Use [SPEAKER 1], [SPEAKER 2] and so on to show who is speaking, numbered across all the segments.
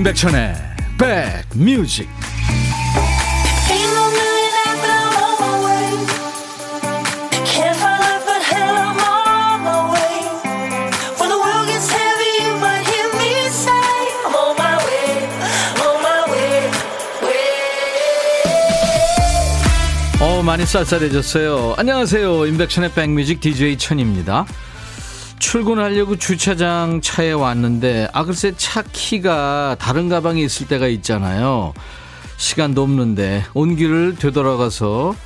[SPEAKER 1] 임백천의 백뮤직. 어 많이 쌀쌀해졌어요. 안녕하세요. 임백천의 백뮤직 DJ 천입니다 출근하려고 주차장 차에 왔는데 아 글쎄 차 키가 다른 가방에 있을 때가 있잖아요. 시간도 없는데 온 길을 되돌아가서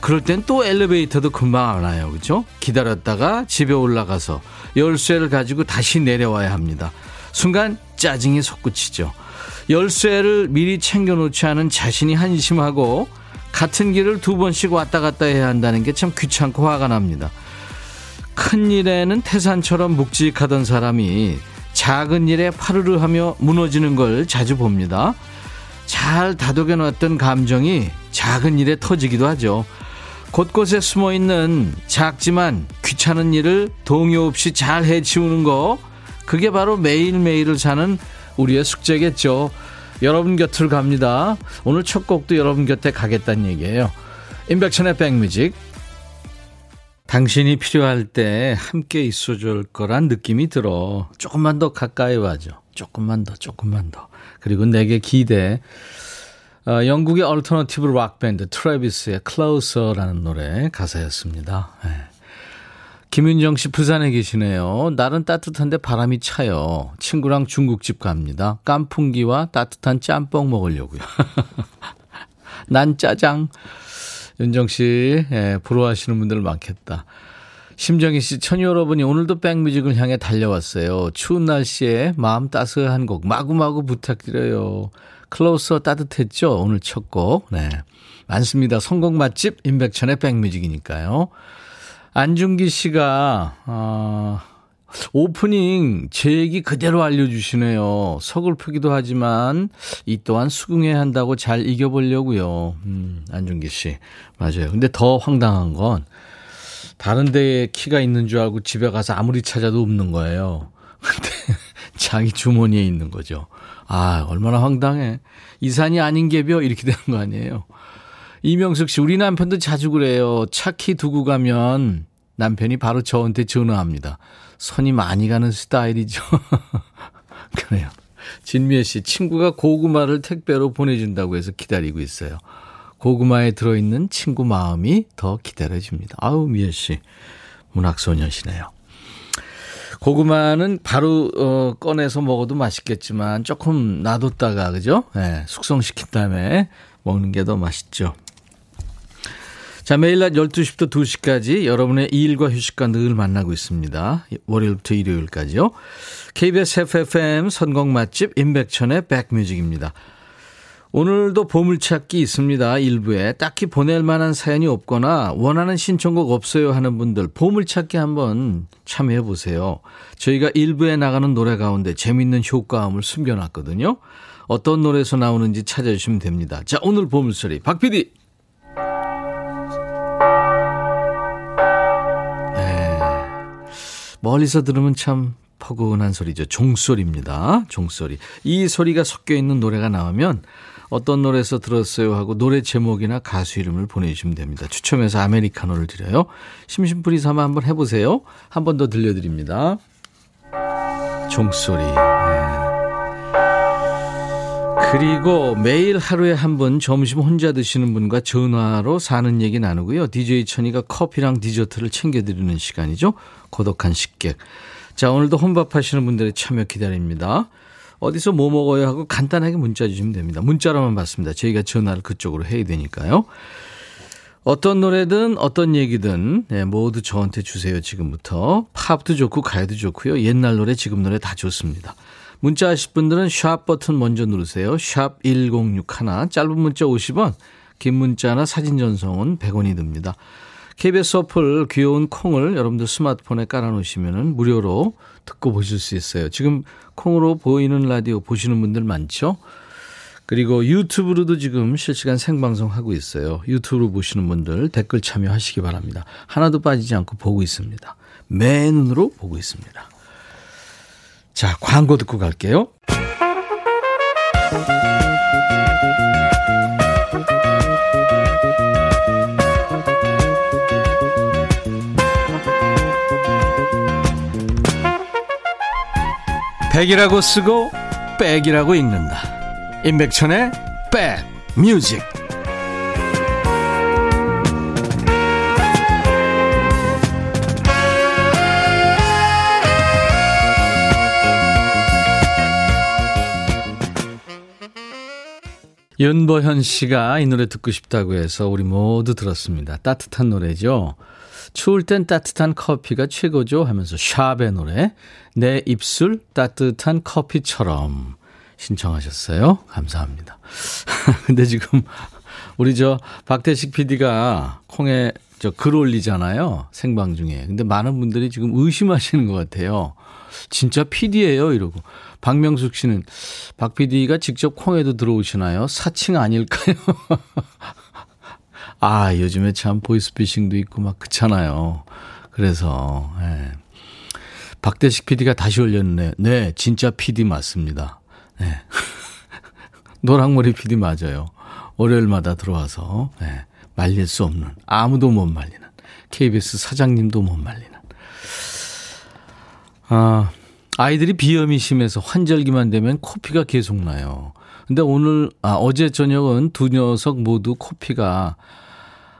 [SPEAKER 1] 그럴 땐 또 엘리베이터도 금방 안 와요. 그죠? 기다렸다가 집에 올라가서 열쇠를 가지고 다시 내려와야 합니다. 순간 짜증이 솟구치죠. 열쇠를 미리 챙겨놓지 않은 자신이 한심하고 같은 길을 두 번씩 왔다 갔다 해야 한다는 게 참 귀찮고 화가 납니다. 큰 일에는 태산처럼 묵직하던 사람이 작은 일에 파르르 하며 무너지는 걸 자주 봅니다. 잘 다독여 놨던 감정이 작은 일에 터지기도 하죠. 곳곳에 숨어 있는 작지만 귀찮은 일을 동요 없이 잘 해치우는 거, 그게 바로 매일매일을 사는 우리의 숙제겠죠. 여러분 곁을 갑니다. 오늘 첫 곡도 여러분 곁에 가겠다는 얘기예요. 임백천의 백뮤직 당신이 필요할 때 함께 있어 줄 거란 느낌이 들어. 조금만 더 가까이 와줘. 조금만 더, 조금만 더. 그리고 내게 기대. 어, 영국의 얼터너티브 락 밴드 트래비스의 Closer라는 노래 가사였습니다. 네. 김윤정 씨 부산에 계시네요. 날은 따뜻한데 바람이 차요. 친구랑 중국집 갑니다. 깐풍기와 따뜻한 짬뽕 먹으려고요. 난 짜장. 윤정 씨, 예, 부러워하시는 분들 많겠다. 심정희 씨, 천이 여러분이 오늘도 백뮤직을 향해 달려왔어요. 추운 날씨에 마음 따스한 곡 마구마구 부탁드려요. 클로서 따뜻했죠? 오늘 첫 곡. 네. 많습니다. 선곡 맛집 임백천의 백뮤직이니까요. 안중기 씨가, 어, 오프닝 제 얘기 그대로 알려주시네요. 서글프기도 하지만 이 또한 수긍해야 한다고 잘 이겨보려고요. 음, 안준기 씨. 맞아요. 근데 더 황당한 건 다른 데에 키가 있는 줄 알고 집에 가서 아무리 찾아도 없는 거예요. 근데 자기 주머니에 있는 거죠. 아, 얼마나 황당해. 이산이 아닌 게벼 이렇게 되는 거 아니에요. 이명숙 씨, 우리 남편도 자주 그래요. 차 키 두고 가면 남편이 바로 저한테 전화합니다. 손이 많이 가는 스타일이죠. 그래요. 진미애 씨, 친구가 고구마를 택배로 보내준다고 해서 기다리고 있어요. 고구마에 들어있는 친구 마음이 더 기다려집니다. 아우, 미애 씨. 문학소녀시네요. 고구마는 바로 어, 꺼내서 먹어도 맛있겠지만 조금 놔뒀다가 그죠? 네, 숙성시킨 다음에 먹는 게 더 맛있죠. 자, 매일 낮 12시부터 2시까지 여러분의 일과 휴식과 늘 만나고 있습니다. 월요일부터 일요일까지요. KBS FFM 선곡 맛집 임백천의 백뮤직입니다. 오늘도 보물찾기 있습니다. 일부에 딱히 보낼 만한 사연이 없거나 원하는 신청곡 없어요 하는 분들 보물찾기 한번 참여해 보세요. 저희가 일부에 나가는 노래 가운데 재밌는 효과음을 숨겨놨거든요. 어떤 노래에서 나오는지 찾아주시면 됩니다. 자, 오늘 보물소리 박 PD. 멀리서 들으면 참 포근한 소리죠. 종소리입니다. 종소리. 이 소리가 섞여 있는 노래가 나오면 어떤 노래에서 들었어요 하고 노래 제목이나 가수 이름을 보내주시면 됩니다. 추첨해서 아메리카노를 드려요. 심심풀이 삼아 한번 해보세요. 한 번 더 들려드립니다. 종소리. 네. 그리고 매일 하루에 한 번 점심 혼자 드시는 분과 전화로 사는 얘기 나누고요. DJ 천이가 커피랑 디저트를 챙겨드리는 시간이죠. 고독한 식객. 자, 오늘도 혼밥 하시는 분들의 참여 기다립니다. 어디서 뭐 먹어요 하고 간단하게 문자 주시면 됩니다. 문자로만 받습니다. 저희가 전화를 그쪽으로 해야 되니까요. 어떤 노래든 어떤 얘기든 네, 모두 저한테 주세요. 지금부터 팝도 좋고 가요도 좋고요. 옛날 노래 지금 노래 다 좋습니다. 문자 하실 분들은 샵 버튼 먼저 누르세요. 샵 1061, 짧은 문자 50원, 긴 문자나 사진 전송은 100원이 듭니다. KBS 어플 귀여운 콩을 여러분들 스마트폰에 깔아놓으시면 무료로 듣고 보실 수 있어요. 지금 콩으로 보이는 라디오 보시는 분들 많죠? 그리고 유튜브로도 지금 실시간 생방송 하고 있어요. 유튜브로 보시는 분들 댓글 참여하시기 바랍니다. 하나도 빠지지 않고 보고 있습니다. 매 눈으로 보고 있습니다. 자, 광고 듣고 갈게요. 백이라고 쓰고 백이라고 읽는다. 임백천의 백 뮤직. 윤보현 씨가 이 노래 듣고 싶다고 해서 우리 모두 들었습니다. 따뜻한 노래죠. 추울 땐 따뜻한 커피가 최고죠 하면서 샵의 노래 내 입술 따뜻한 커피처럼 신청하셨어요. 감사합니다. 근데 지금 우리 저 박대식 PD가 콩에 저 글 올리잖아요. 생방 중에. 근데 많은 분들이 지금 의심하시는 것 같아요. 진짜 PD예요 이러고. 박명숙 씨는 박 PD가 직접 콩에도 들어오시나요? 사칭 아닐까요? 아, 요즘에 참 보이스피싱도 있고 막 그렇잖아요. 그래서, 예. 박대식 PD가 다시 올렸네. 네, 진짜 PD 맞습니다. 네. 노랑머리 PD 맞아요. 월요일마다 들어와서, 네. 말릴 수 없는, 아무도 못 말리는, KBS 사장님도 못 말리는. 아, 아이들이 비염이 심해서 환절기만 되면 코피가 계속 나요. 근데 오늘, 아, 어제 저녁은 두 녀석 모두 코피가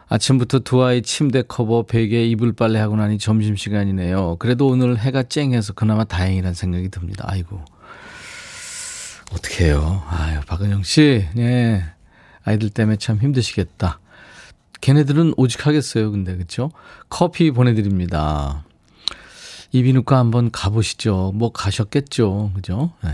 [SPEAKER 1] 아침부터 두 아이 침대 커버, 베개, 이불 빨래 하고 나니 점심 시간이네요. 그래도 오늘 해가 쨍해서 그나마 다행이란 생각이 듭니다. 아이고. 어떡해요. 아유, 박은영 씨. 네. 아이들 때문에 참 힘드시겠다. 걔네들은 오죽하겠어요. 근데, 그쵸? 커피 보내드립니다. 이비인후과 한번 가보시죠. 뭐 가셨겠죠. 그죠? 네.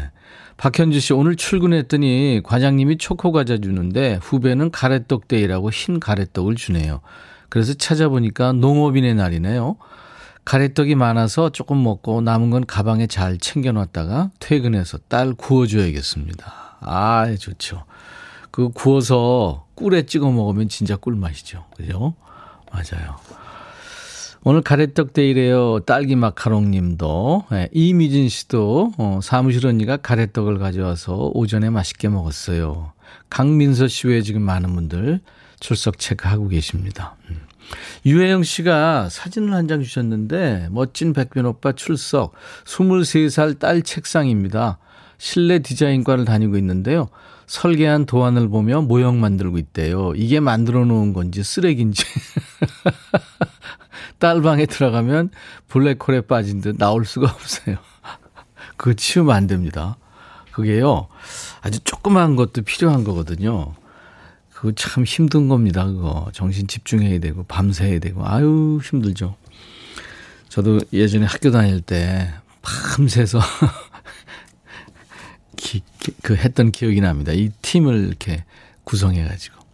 [SPEAKER 1] 박현주 씨, 오늘 출근했더니 과장님이 초코 과자 주는데 후배는 가래떡 데이라고 흰 가래떡을 주네요. 그래서 찾아보니까 농업인의 날이네요. 가래떡이 많아서 조금 먹고 남은 건 가방에 잘 챙겨놨다가 퇴근해서 딸 구워줘야겠습니다. 아, 좋죠. 그 구워서 꿀에 찍어 먹으면 진짜 꿀맛이죠. 그죠? 맞아요. 오늘 가래떡 데이래요. 딸기 마카롱 님도. 네, 이미진 씨도 어, 사무실 언니가 가래떡을 가져와서 오전에 맛있게 먹었어요. 강민서 씨 외에 지금 많은 분들 출석 체크하고 계십니다. 음. 유혜영 씨가 사진을 한 장 주셨는데 멋진 백변 오빠 출석 23살 딸 책상입니다. 실내 디자인과를 다니고 있는데요. 설계한 도안을 보며 모형 만들고 있대요. 이게 만들어 놓은 건지 쓰레기인지. 딸방에 들어가면 블랙홀에 빠진 듯 나올 수가 없어요. 그거 치우면 안 됩니다. 그게요, 아주 조그마한 것도 필요한 거거든요. 그거 참 힘든 겁니다, 그거. 정신 집중해야 되고, 밤새야 되고, 아유, 힘들죠. 저도 예전에 학교 다닐 때 밤새서 기, 그 했던 기억이 납니다. 이 팀을 이렇게 구성해가지고.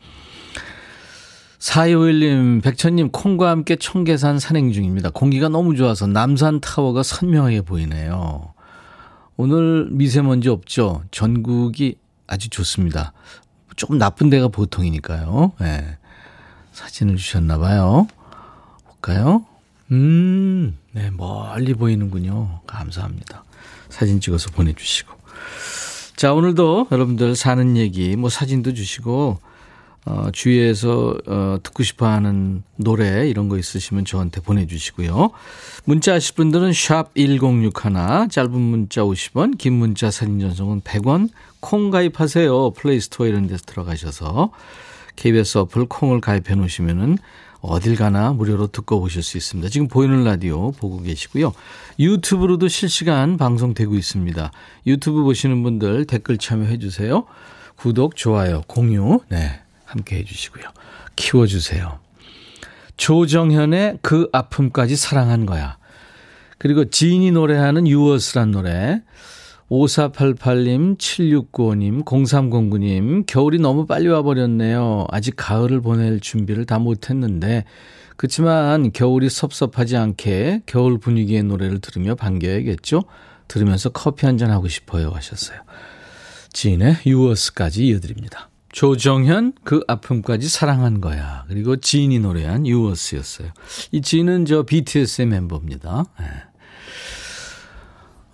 [SPEAKER 1] 4251님, 백천님, 콩과 함께 청계산 산행 중입니다. 공기가 너무 좋아서 남산 타워가 선명하게 보이네요. 오늘 미세먼지 없죠? 전국이 아주 좋습니다. 조금 나쁜 데가 보통이니까요. 네. 사진을 주셨나 봐요. 볼까요? 음, 네, 멀리 보이는군요. 감사합니다. 사진 찍어서 보내주시고. 자, 오늘도 여러분들 사는 얘기, 뭐 사진도 주시고, 어, 주위에서 어, 듣고 싶어 하는 노래 이런 거 있으시면 저한테 보내주시고요. 문자 하실 분들은 샵 1061, 짧은 문자 50원, 긴 문자 사진 전송은 100원, 콩 가입하세요. Play Store 이런 데서 들어가셔서 KBS 어플 콩을 가입해 놓으시면은 어딜 가나 무료로 듣고 보실 수 있습니다. 지금 보이는 라디오 보고 계시고요. 유튜브로도 실시간 방송되고 있습니다. 유튜브 보시는 분들 댓글 참여해 주세요. 구독, 좋아요, 공유, 네. 함께 해 주시고요. 키워주세요. 조정현의 그 아픔까지 사랑한 거야. 그리고 지인이 노래하는 유어스란 노래. 5488님, 7695님, 0309님, 겨울이 너무 빨리 와버렸네요. 아직 가을을 보낼 준비를 다 못했는데, 그렇지만 겨울이 섭섭하지 않게 겨울 분위기의 노래를 들으며 반겨야겠죠? 들으면서 커피 한잔 하고 싶어요 하셨어요. 지인의 유어스까지 이어드립니다. 조정현 그 아픔까지 사랑한 거야. 그리고 지인이 노래한 유어스였어요. 이 지인은 저 BTS의 멤버입니다. 네.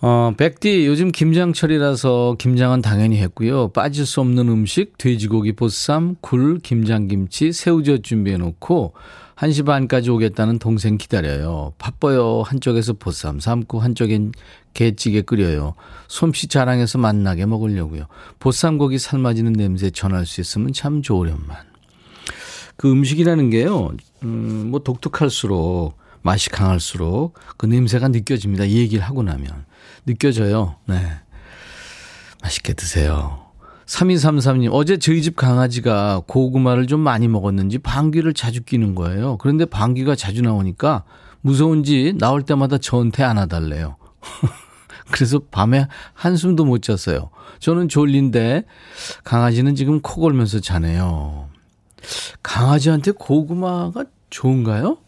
[SPEAKER 1] 어, 백디 요즘 김장철이라서 김장은 당연히 했고요. 빠질 수 없는 음식 돼지고기 보쌈, 굴, 김장김치, 새우젓 준비해 놓고 1시 반까지 오겠다는 동생 기다려요. 바빠요. 한쪽에서 보쌈 삶고 한쪽엔 게찌개 끓여요. 솜씨 자랑해서 만나게 먹으려고요. 보쌈고기 삶아지는 냄새 전할 수 있으면 참 좋으련만. 그 음식이라는 게요. 음, 뭐 독특할수록 맛이 강할수록 그 냄새가 느껴집니다. 이 얘기를 하고 나면. 느껴져요. 네. 맛있게 드세요. 3233님, 어제 저희 집 강아지가 고구마를 좀 많이 먹었는지 방귀를 자주 끼는 거예요. 그런데 방귀가 자주 나오니까 무서운지 나올 때마다 저한테 안아달래요. 그래서 밤에 한숨도 못 잤어요. 저는 졸린데 강아지는 지금 코 골면서 자네요. 강아지한테 고구마가 좋은가요?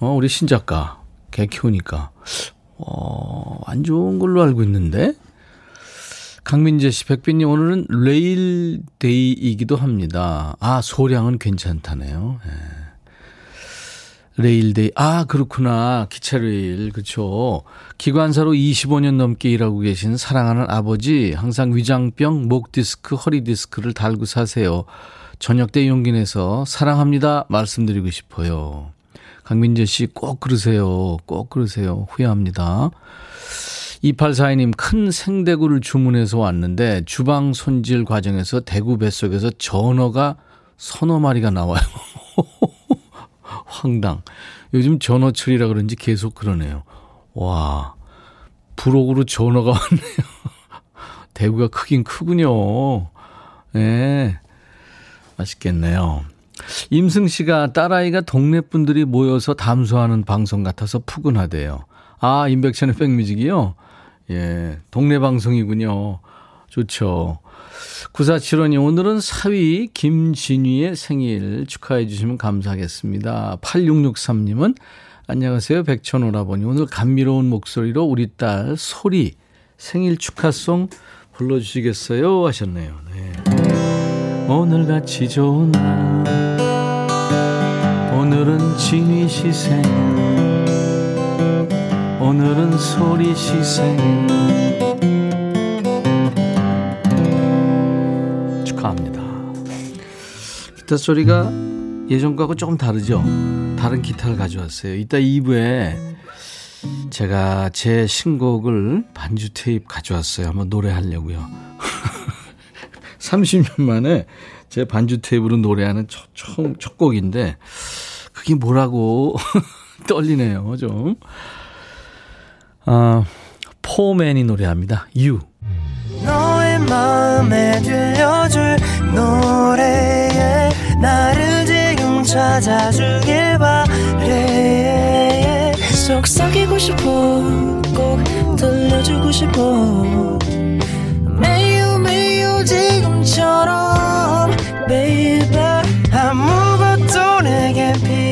[SPEAKER 1] 어, 우리 신작가. 개 키우니까. 어, 안 좋은 걸로 알고 있는데. 강민재 씨, 백빈님, 오늘은 레일데이이기도 합니다. 아, 소량은 괜찮다네요. 네. 레일데이. 아, 그렇구나. 기차레일. 그쵸. 기관사로 25년 넘게 일하고 계신 사랑하는 아버지, 항상 위장병, 목디스크, 허리디스크를 달고 사세요. 저녁 때 용기 내서 사랑합니다. 말씀드리고 싶어요. 강민재 씨 꼭 그러세요. 꼭 그러세요. 후회합니다. 2842님, 큰 생대구를 주문해서 왔는데 주방 손질 과정에서 대구 뱃속에서 전어가 서너 마리가 나와요. 황당. 요즘 전어철이라 그런지 계속 그러네요. 와, 부록으로 전어가 왔네요. 대구가 크긴 크군요. 예. 네, 맛있겠네요. 임승 씨가 딸아이가 동네 분들이 모여서 담소하는 방송 같아서 푸근하대요. 아, 임백천의 백뮤직이요? 예, 동네 방송이군요. 좋죠. 9475님, 오늘은 사위 김진위의 생일 축하해 주시면 감사하겠습니다. 8663님은 안녕하세요. 백천 오라버니. 오늘 감미로운 목소리로 우리 딸 소리 생일 축하송 불러주시겠어요? 하셨네요. 네. 오늘같이 좋은 날 오늘은 진위 시 생일 오늘은 소리 시 생일 축하합니다. 기타 소리가 예전 거하고 조금 다르죠? 다른 기타를 가져왔어요. 이따 2부에 제가 제 신곡을 반주 테이프 가져왔어요. 한번 노래하려고요. 30년 만에 제 반주 테이프로 노래하는 첫, 첫, 첫 곡인데 그게 뭐라고 떨리네요, 좀. 아, 포맨이 노래합니다. You. 너의 마음에 들려줄 노래에 나를 지금 찾아주길 바래 속삭이고 싶어 꼭 들려주고 싶어 매우 매우 지금처럼 baby 아무것도 내게 필요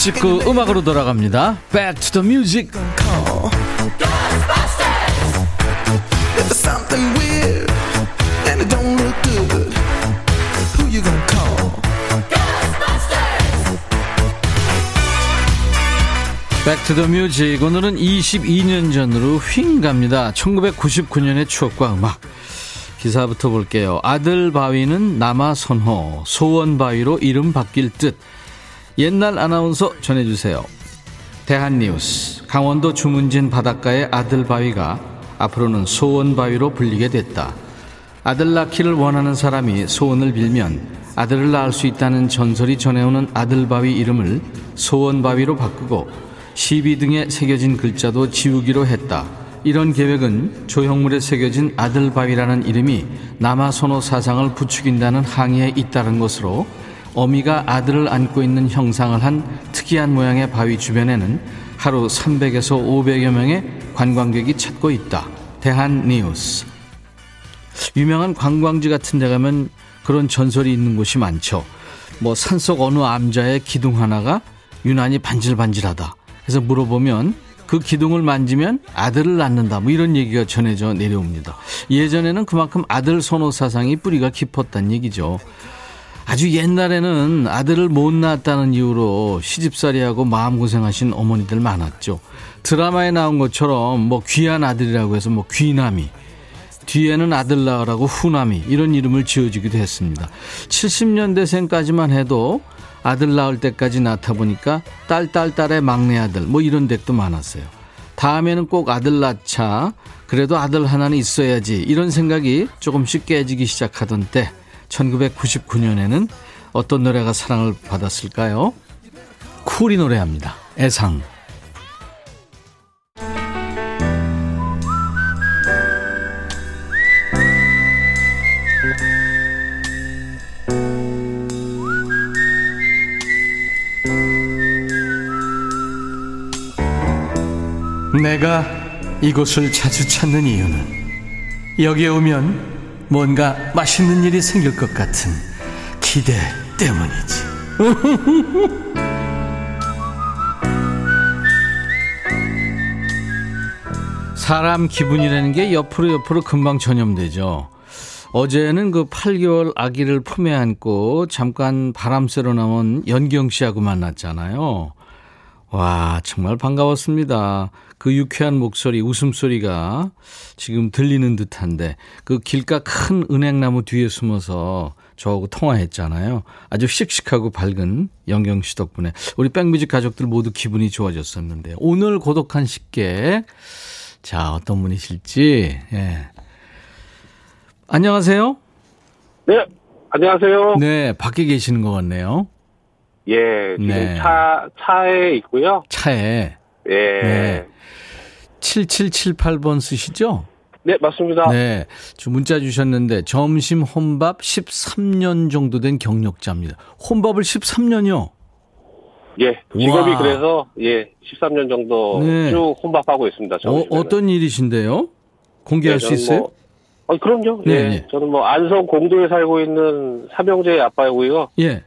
[SPEAKER 1] 추억 찍고 음악으로 돌아갑니다. Back to the music. Back to the music 오늘은 22년 전으로 휙 갑니다. 1999년의 추억과 음악. 기사부터 볼게요. 아들 바위는 남아 선호, 소원 바위로 이름 바뀔 듯. 옛날 아나운서 전해주세요. 대한뉴스 강원도 주문진 바닷가의 아들 바위가 앞으로는 소원 바위로 불리게 됐다. 아들 낳기를 원하는 사람이 소원을 빌면 아들을 낳을 수 있다는 전설이 전해오는 아들 바위 이름을 소원 바위로 바꾸고 시비 등에 새겨진 글자도 지우기로 했다. 이런 계획은 조형물에 새겨진 아들 바위라는 이름이 남아선호 사상을 부추긴다는 항의에 잇따른 것으로 어미가 아들을 안고 있는 형상을 한 특이한 모양의 바위 주변에는 하루 300에서 500여 명의 관광객이 찾고 있다. 대한 뉴스. 유명한 관광지 같은 데 가면 그런 전설이 있는 곳이 많죠. 뭐 산속 어느 암자의 기둥 하나가 유난히 반질반질하다. 그래서 물어보면 그 기둥을 만지면 아들을 낳는다. 뭐 이런 얘기가 전해져 내려옵니다. 예전에는 그만큼 아들 선호 사상이 뿌리가 깊었단 얘기죠. 아주 옛날에는 아들을 못 낳았다는 이유로 시집살이하고 마음고생하신 어머니들 많았죠. 드라마에 나온 것처럼 뭐 귀한 아들이라고 해서 뭐 귀남이 뒤에는 아들 낳으라고 후남이 이런 이름을 지어주기도 했습니다. 70년대생까지만 해도 아들 낳을 때까지 낳다 보니까 딸, 딸, 딸의 막내 아들 뭐 이런 댁도 많았어요. 다음에는 꼭 아들 낳자 그래도 아들 하나는 있어야지 이런 생각이 조금씩 깨지기 시작하던 때 1999년에는 어떤 노래가 사랑을 받았을까요? 쿨이 노래합니다. 애상. 내가 이곳을 자주 찾는 이유는 여기에 오면 뭔가 맛있는 일이 생길 것 같은 기대 때문이지. 사람 기분이라는 게 옆으로 옆으로 금방 전염되죠. 어제는 그 8개월 아기를 품에 안고 잠깐 바람 쐬러 나온 연경 씨하고 만났잖아요. 와, 정말 반가웠습니다. 그 유쾌한 목소리, 웃음소리가 지금 들리는 듯한데 그 길가 큰 은행나무 뒤에 숨어서 저하고 통화했잖아요. 아주 씩씩하고 밝은 영경 씨 덕분에 우리 백뮤직 가족들 모두 기분이 좋아졌었는데 오늘 고독한 식객 자 어떤 분이실지 예. 안녕하세요.
[SPEAKER 2] 네, 안녕하세요.
[SPEAKER 1] 네, 밖에 계시는 것 같네요.
[SPEAKER 2] 예, 지금
[SPEAKER 1] 네.
[SPEAKER 2] 차, 차에 있고요.
[SPEAKER 1] 차에
[SPEAKER 2] 예.
[SPEAKER 1] 네.
[SPEAKER 2] 네.
[SPEAKER 1] 7778번 쓰시죠?
[SPEAKER 2] 맞습니다.
[SPEAKER 1] 네. 저 문자 주셨는데 점심 혼밥 13년 정도 된 경력자입니다. 혼밥을 13년이요?
[SPEAKER 2] 예, 직업이
[SPEAKER 1] 와.
[SPEAKER 2] 그래서, 예, 13년 정도
[SPEAKER 1] 네.
[SPEAKER 2] 쭉 혼밥하고 있습니다.
[SPEAKER 1] 어. 어떤 일이신데요? 공개할
[SPEAKER 2] 예,
[SPEAKER 1] 수
[SPEAKER 2] 저는
[SPEAKER 1] 있어요?
[SPEAKER 2] 뭐, 어, 그럼요.
[SPEAKER 1] 네,
[SPEAKER 2] 예.
[SPEAKER 1] 네.
[SPEAKER 2] 저는 뭐, 안성 공도에 살고 있는 삼형제의 아빠이고요.
[SPEAKER 1] 예.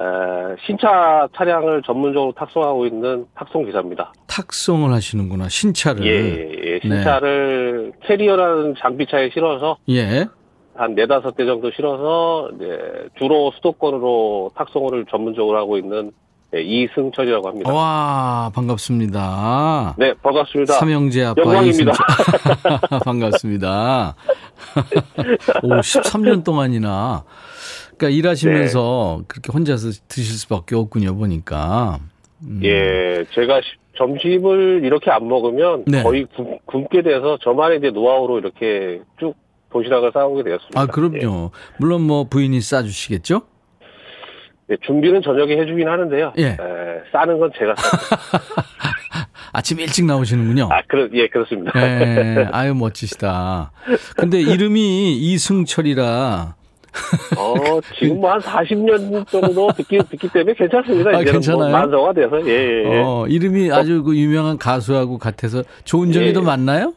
[SPEAKER 2] 에, 신차 차량을 전문적으로 탁송하고 있는 탁송 기사입니다.
[SPEAKER 1] 탁송을 하시는구나. 신차를.
[SPEAKER 2] 예, 예, 예. 신차를 캐리어라는 장비차에 실어서
[SPEAKER 1] 예.
[SPEAKER 2] 한 네다섯 대 정도 실어서 주로 수도권으로 탁송을 전문적으로 하고 있는 예, 이승철이라고 합니다.
[SPEAKER 1] 와, 반갑습니다.
[SPEAKER 2] 네, 반갑습니다.
[SPEAKER 1] 삼형제 아빠
[SPEAKER 2] 영광입니다.
[SPEAKER 1] 이승철. 반갑습니다. 오, 13년 동안이나. 그러니까 일하시면서 그렇게 혼자서 드실 수밖에 없군요, 보니까. 음.
[SPEAKER 2] 예, 제가 시- 점심을 이렇게 안 먹으면
[SPEAKER 1] 네.
[SPEAKER 2] 거의 굶, 굶게 돼서 저만의 이제 노하우로 이렇게 쭉 도시락을 싸오게 되었습니다.
[SPEAKER 1] 아, 그럼요. 물론 뭐 부인이 싸주시겠죠?
[SPEAKER 2] 예, 예, 준비는 저녁에 해주긴 하는데요.
[SPEAKER 1] 예.
[SPEAKER 2] 에, 싸는 건 제가 싸.
[SPEAKER 1] 아침 일찍 나오시는군요.
[SPEAKER 2] 아, 그렇, 예, 그렇습니다.
[SPEAKER 1] 예, 아유, 멋지시다. 근데 이름이 이승철이라.
[SPEAKER 2] 어, 지금 뭐 한 40년 정도 듣기, 듣기 때문에 괜찮습니다.
[SPEAKER 1] 아,
[SPEAKER 2] 이제는
[SPEAKER 1] 괜찮아요?
[SPEAKER 2] 뭐 만성화 돼서, 예, 예, 예.
[SPEAKER 1] 어, 이름이 아주 그 유명한 가수하고 같아서 좋은 점이 더
[SPEAKER 2] 예.
[SPEAKER 1] 많나요?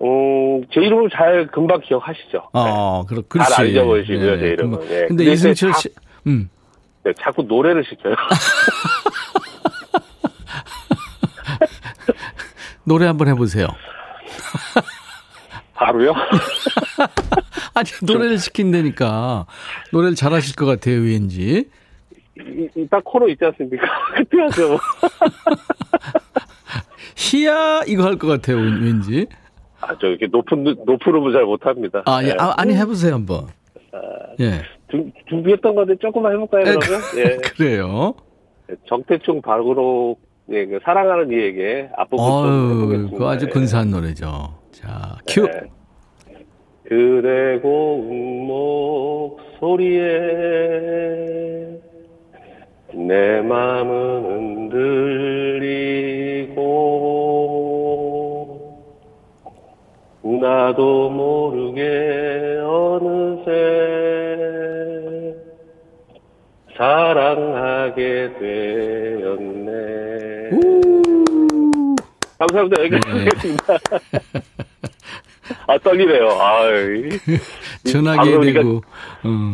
[SPEAKER 2] 음, 제 이름을 잘 금방 기억하시죠.
[SPEAKER 1] 어, 그렇,
[SPEAKER 2] 네. 잘
[SPEAKER 1] 그렇지.
[SPEAKER 2] 알려버리시고요, 제 이름은. 예.
[SPEAKER 1] 근데
[SPEAKER 2] 근데
[SPEAKER 1] 이승철
[SPEAKER 2] 자-
[SPEAKER 1] 씨, 음.
[SPEAKER 2] 네, 자꾸 노래를 시켜요.
[SPEAKER 1] 노래 한번 해보세요.
[SPEAKER 2] 바로요?
[SPEAKER 1] 아니, 노래를 시킨다니까. 노래를 잘하실 것 같아요, 왠지.
[SPEAKER 2] 이- 이따 코너 있지 않습니까? 그때 하죠.
[SPEAKER 1] 희야, 이거 할 것 같아요, 왠- 왠지.
[SPEAKER 2] 아, 저 이렇게 높은, 높은 음은 잘 못합니다.
[SPEAKER 1] 아, 예.
[SPEAKER 2] 예.
[SPEAKER 1] 아, 아니, 해보세요, 한번. 예.
[SPEAKER 2] 준- 준비했던 건데 조금만 해볼까요, 그러면? 예.
[SPEAKER 1] 그래요.
[SPEAKER 2] 정태충 발구로, 예, 그 사랑하는 이에게 앞부분 좀
[SPEAKER 1] 어유
[SPEAKER 2] 해보겠습니다.
[SPEAKER 1] 그거 아주
[SPEAKER 2] 예.
[SPEAKER 1] 근사한 노래죠. 자, 큐.
[SPEAKER 2] 네. 그대 고운 목소리에 내 맘은 흔들리고 나도 모르게 어느새 사랑하게 되었네. 감사합니다. 여기까지
[SPEAKER 1] 네.
[SPEAKER 2] 하겠습니다. 아, 떨리네요. 아이.
[SPEAKER 1] 전화기에
[SPEAKER 2] 방송이니까-
[SPEAKER 1] 대고 음.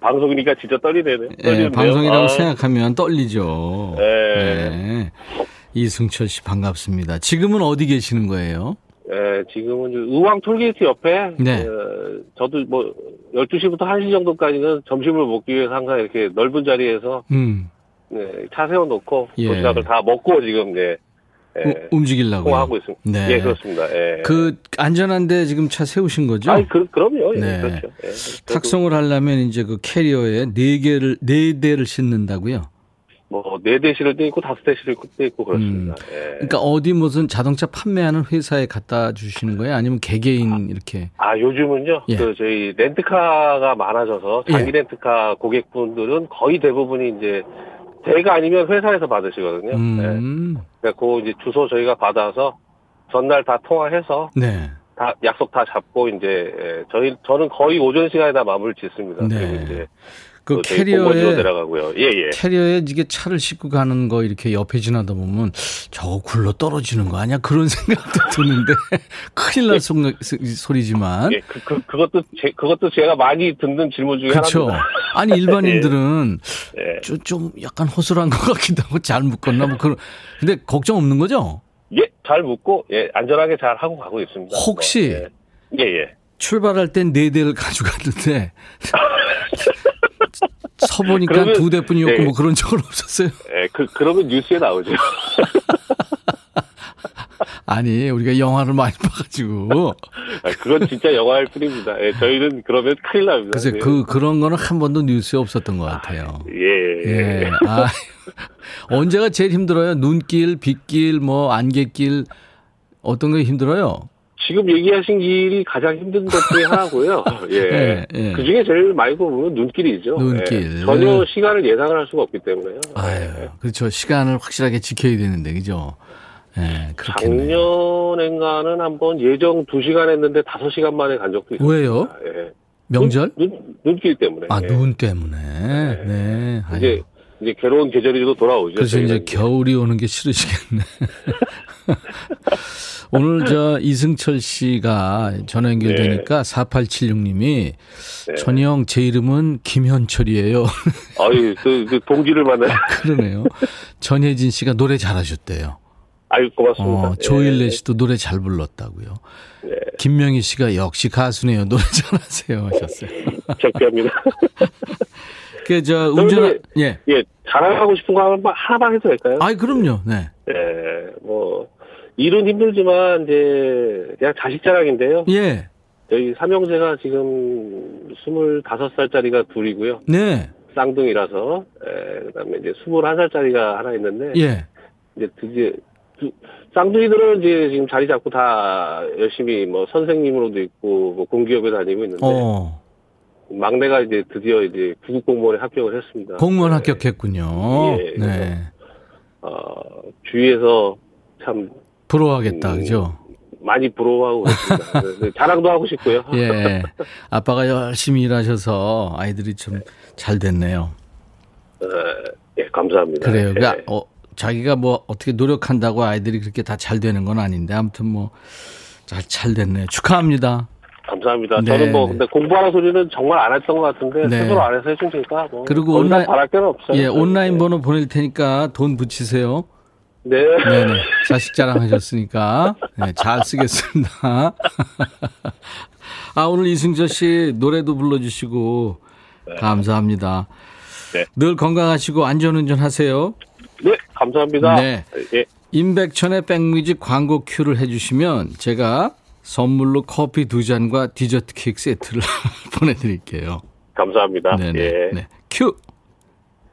[SPEAKER 2] 방송이니까 진짜 떨리네요.
[SPEAKER 1] 예,
[SPEAKER 2] 떨리는데요.
[SPEAKER 1] 방송이라고
[SPEAKER 2] 아,
[SPEAKER 1] 생각하면 떨리죠.
[SPEAKER 2] 네.
[SPEAKER 1] 네. 이승철 씨 반갑습니다. 지금은 어디 계시는 거예요?
[SPEAKER 2] 예, 지금은 의왕 톨게이트 옆에,
[SPEAKER 1] 네.
[SPEAKER 2] 어, 저도 뭐, 12시부터 1시 정도까지는 점심을 먹기 위해서 항상 이렇게 넓은 자리에서,
[SPEAKER 1] 음,
[SPEAKER 2] 네, 차 세워놓고,
[SPEAKER 1] 예.
[SPEAKER 2] 도시락을 다 먹고 지금, 예, 예,
[SPEAKER 1] 우- 움직이려고요.
[SPEAKER 2] 통화하고 있습니다.
[SPEAKER 1] 네.
[SPEAKER 2] 예, 그렇습니다. 예.
[SPEAKER 1] 그 안전한데 지금 차 세우신 거죠?
[SPEAKER 2] 아니, 그, 그럼요. 예,
[SPEAKER 1] 네.
[SPEAKER 2] 그렇죠. 예.
[SPEAKER 1] 탁송을 하려면 이제 그 캐리어에 네 개를 네 대를 싣는다고요.
[SPEAKER 2] 뭐, 네 대 실을 떼 있고, 다섯 대 실을 떼 있고, 그렇습니다. 예.
[SPEAKER 1] 그러니까 어디 무슨 자동차 판매하는 회사에 갖다 주시는 거예요? 아니면 개개인 이렇게?
[SPEAKER 2] 아, 요즘은요,
[SPEAKER 1] 예.
[SPEAKER 2] 그, 저희, 렌트카가 많아져서, 장기
[SPEAKER 1] 예.
[SPEAKER 2] 렌트카 고객분들은 거의 대부분이 이제, 대가 아니면 회사에서 받으시거든요. 예.
[SPEAKER 1] 음,
[SPEAKER 2] 그래고 이제 주소 저희가 받아서, 전날 다 통화해서,
[SPEAKER 1] 네.
[SPEAKER 2] 다, 약속 다 잡고, 이제, 예, 저희, 저는 거의 오전 시간에 다 마무리를 짓습니다.
[SPEAKER 1] 네.
[SPEAKER 2] 그리고 이제,
[SPEAKER 1] 그 캐리어에
[SPEAKER 2] 내려가고요. 예, 예.
[SPEAKER 1] 캐리어에 이게 차를 싣고 가는 거 이렇게 옆에 지나다 보면 저거 굴러 떨어지는 거 아니야? 그런 생각도 드는데 큰일 날 소, 소리지만
[SPEAKER 2] 예, 그, 그, 그것도, 제, 그것도 제가 많이 듣는 질문 중에
[SPEAKER 1] 그렇죠.
[SPEAKER 2] 하나입니다.
[SPEAKER 1] 아니 일반인들은
[SPEAKER 2] 예.
[SPEAKER 1] 좀, 좀 약간 허술한 것 같기도 하고 잘 묶었나 뭐 그런. 근데 걱정 없는 거죠?
[SPEAKER 2] 예, 잘 묻고, 예, 안전하게 잘 하고 가고 있습니다.
[SPEAKER 1] 혹시
[SPEAKER 2] 뭐, 예, 예. 예.
[SPEAKER 1] 출발할 땐 네 대를 가져갔는데 서보니까
[SPEAKER 2] 그러면-
[SPEAKER 1] 두 대뿐이었고
[SPEAKER 2] 예.
[SPEAKER 1] 뭐 그런 적은 없었어요.
[SPEAKER 2] 예, 그, 그러면 뉴스에 나오죠.
[SPEAKER 1] 아니 우리가 영화를 많이 봐가지고
[SPEAKER 2] 아, 그건 진짜 영화일 뿐입니다. 예, 저희는 그러면 큰일 납니다.
[SPEAKER 1] 그래서
[SPEAKER 2] 예.
[SPEAKER 1] 그 그런 거는 한 번도 뉴스에 없었던 것 같아요.
[SPEAKER 2] 예, 예.
[SPEAKER 1] 예. 아, 언제가 제일 힘들어요? 눈길, 빗길, 뭐 안개길 어떤 게 힘들어요?
[SPEAKER 2] 지금 얘기하신 길이 가장 힘든 것 중에 하나고요. 예.
[SPEAKER 1] 예, 예.
[SPEAKER 2] 그 중에 제일 많이 보면 눈길이죠.
[SPEAKER 1] 눈길.
[SPEAKER 2] 예. 전혀 시간을 예상을 할 수가 없기 때문에요.
[SPEAKER 1] 아유, 그렇죠. 시간을 확실하게 지켜야 되는데, 그죠? 예, 그렇겠네요.
[SPEAKER 2] 작년엔가는 한번 예정 2시간 했는데 5시간 만에 간 적도 있어요.
[SPEAKER 1] 왜요?
[SPEAKER 2] 예.
[SPEAKER 1] 명절?
[SPEAKER 2] 눈, 눈 길 때문에.
[SPEAKER 1] 아,
[SPEAKER 2] 예.
[SPEAKER 1] 눈 때문에. 네. 아유.
[SPEAKER 2] 이제, 이제 괴로운 계절이 또 돌아오죠.
[SPEAKER 1] 그래서 이제 겨울이 오는 게 싫으시겠네. 오늘 저 이승철 씨가 전화 연결되니까 4876님이
[SPEAKER 2] 네.
[SPEAKER 1] 전형 제 이름은 김현철이에요.
[SPEAKER 2] 아유, 그, 그 동지를 만나.
[SPEAKER 1] 그러네요. 전혜진 씨가 노래 잘하셨대요.
[SPEAKER 2] 아유, 고맙습니다.
[SPEAKER 1] 어, 조일레
[SPEAKER 2] 예.
[SPEAKER 1] 씨도 노래 잘 불렀다고요.
[SPEAKER 2] 네.
[SPEAKER 1] 김명희 씨가 역시 가수네요. 노래 잘하세요 하셨어요.
[SPEAKER 2] 창피합니다.
[SPEAKER 1] 그저 운전 예.
[SPEAKER 2] 예, 자랑하고 싶은 거 하나만, 해도 될까요?
[SPEAKER 1] 아이 그럼요. 네.
[SPEAKER 2] 예, 뭐, 일은 힘들지만, 이제, 그냥 자식 자랑인데요.
[SPEAKER 1] 예.
[SPEAKER 2] 저희 삼형제가 지금 25살짜리가 둘이고요.
[SPEAKER 1] 네.
[SPEAKER 2] 쌍둥이라서, 예, 그 다음에 이제 21살짜리가 하나 있는데,
[SPEAKER 1] 예.
[SPEAKER 2] 이제 드디어, 두- 쌍둥이들은 이제 지금 자리 잡고 다 열심히 뭐 선생님으로도 있고, 뭐 공기업에 다니고 있는데,
[SPEAKER 1] 어.
[SPEAKER 2] 막내가 이제 드디어 이제 구급 공무원에 합격을 했습니다.
[SPEAKER 1] 공무원
[SPEAKER 2] 네.
[SPEAKER 1] 합격했군요.
[SPEAKER 2] 예,
[SPEAKER 1] 네.
[SPEAKER 2] 어, 주위에서 참
[SPEAKER 1] 부러워하겠다.
[SPEAKER 2] 음,
[SPEAKER 1] 그죠?
[SPEAKER 2] 많이 부러워하고 있습니다. 네, 자랑도 하고 싶고요.
[SPEAKER 1] 예. 아빠가 열심히 일하셔서 아이들이 좀 잘 됐네요.
[SPEAKER 2] 어, 예, 감사합니다.
[SPEAKER 1] 그래요.
[SPEAKER 2] 예.
[SPEAKER 1] 그러니까 어, 자기가 뭐 어떻게 노력한다고 아이들이 그렇게 다 잘 되는 건 아닌데 아무튼 뭐 잘 잘 됐네요. 축하합니다.
[SPEAKER 2] 감사합니다.
[SPEAKER 1] 네,
[SPEAKER 2] 저는 뭐
[SPEAKER 1] 네.
[SPEAKER 2] 근데 공부하는 소리는 정말 안 했던 것 같은데
[SPEAKER 1] 네.
[SPEAKER 2] 스스로 안 해서 해준 테니까 뭐
[SPEAKER 1] 그리고 온라인-
[SPEAKER 2] 바랄 게는 없어요.
[SPEAKER 1] 예, 온라인
[SPEAKER 2] 네.
[SPEAKER 1] 번호 보낼 테니까 돈 붙이세요.
[SPEAKER 2] 네.
[SPEAKER 1] 네네. 자식 자랑하셨으니까 네, 잘 쓰겠습니다. 아 오늘 이승철 씨 노래도 불러주시고 감사합니다.
[SPEAKER 2] 네.
[SPEAKER 1] 늘 건강하시고 안전운전 하세요.
[SPEAKER 2] 네, 감사합니다.
[SPEAKER 1] 네.
[SPEAKER 2] 예,
[SPEAKER 1] 임백천의 백뮤직 광고 큐를 해주시면 제가 선물로 커피 두 잔과 디저트 케이크 세트를 보내드릴게요.
[SPEAKER 2] 감사합니다.
[SPEAKER 1] 네네.
[SPEAKER 2] 예.
[SPEAKER 1] 네. 큐.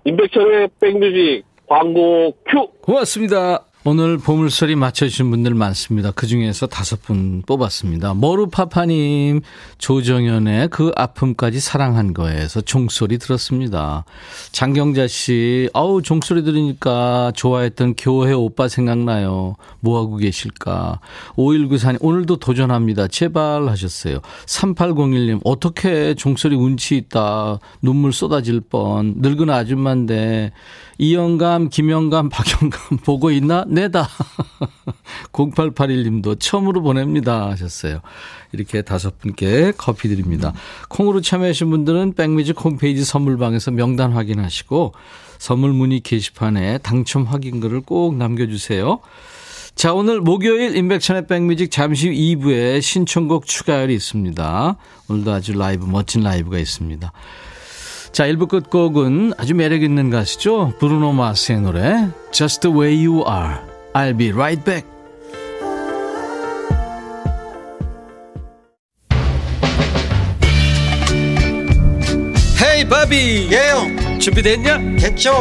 [SPEAKER 2] 임백천의 백뮤직 광고 큐.
[SPEAKER 1] 고맙습니다. 오늘 보물소리 맞춰주신 분들 많습니다. 그 중에서 다섯 분 뽑았습니다. 머루파파님, 조정현의 그 아픔까지 사랑한 거에서 종소리 들었습니다. 장경자 씨, 아우, 종소리 들으니까 좋아했던 교회 오빠 생각나요. 뭐하고 계실까. 5194님, 오늘도 도전합니다. 제발 하셨어요. 3801님, 어떻게 종소리 운치 있다. 눈물 쏟아질 뻔. 늙은 아줌마인데. 이영감, 김영감, 박영감 보고 있나? 내다. 0881님도 처음으로 보냅니다 하셨어요. 이렇게 다섯 분께 커피 드립니다. 콩으로 참여하신 분들은 백뮤직 홈페이지 선물방에서 명단 확인하시고 선물 문의 게시판에 당첨 확인글을 꼭 남겨주세요. 자, 오늘 목요일 인백천의 백뮤직 잠시 후 2부에 신청곡 추가열이 있습니다. 오늘도 아주 라이브, 멋진 라이브가 있습니다. 자, 1부 끝곡은 아주 매력있는 가수죠. 브루노 마스의 노래 Just the way you are. I'll be right back. 헤이 바비
[SPEAKER 3] 예영
[SPEAKER 1] 준비됐냐?
[SPEAKER 3] 됐죠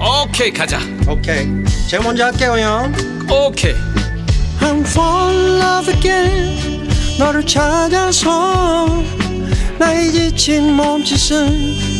[SPEAKER 1] 오케이 가자
[SPEAKER 3] 오케이 제가 먼저 할게요 형
[SPEAKER 1] 오케이
[SPEAKER 3] I'm fall in love again 너를 찾아서 나의 지친 몸짓은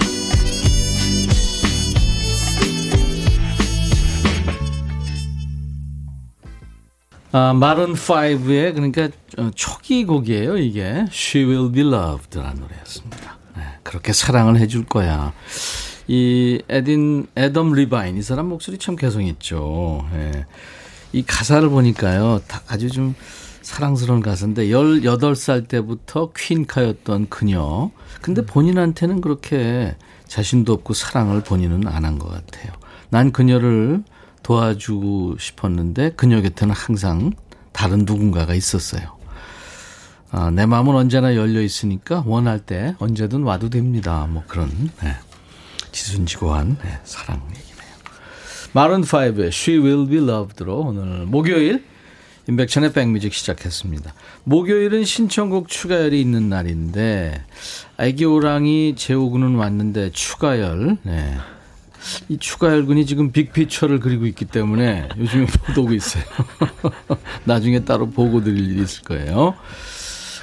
[SPEAKER 1] 아, 마른 5의 그러니까 어, 초기 곡이에요, 이게. She Will Be Loved라는 노래였습니다. 네, 그렇게 사랑을 해줄 거야. 이 에딘 애덤 리바인 이 사람 목소리 참 개성 있죠. 예. 이 가사를 보니까요. 아주 좀 사랑스러운 가사인데 18살 때부터 퀸카였던 그녀. 근데 본인한테는 그렇게 자신도 없고 사랑을 본인은 안 한 것 같아요. 난 그녀를 도와주고 싶었는데 그녀 곁에는 항상 다른 누군가가 있었어요. 아, 내 마음은 언제나 열려 있으니까 원할 때 언제든 와도 됩니다. 뭐 그런 네. 지순지고한 네, 사랑 얘기네요. 마른 5의 She Will Be Loved로 오늘 목요일 임백천의 백뮤직 시작했습니다. 목요일은 신청곡 추가열이 있는 날인데 아기 호랑이 재호군은 왔는데 추가열 네. 이 추가열군이 지금 빅피처를 그리고 있기 때문에 요즘에 못 오고 있어요. 나중에 따로 보고 드릴 일이 있을 거예요.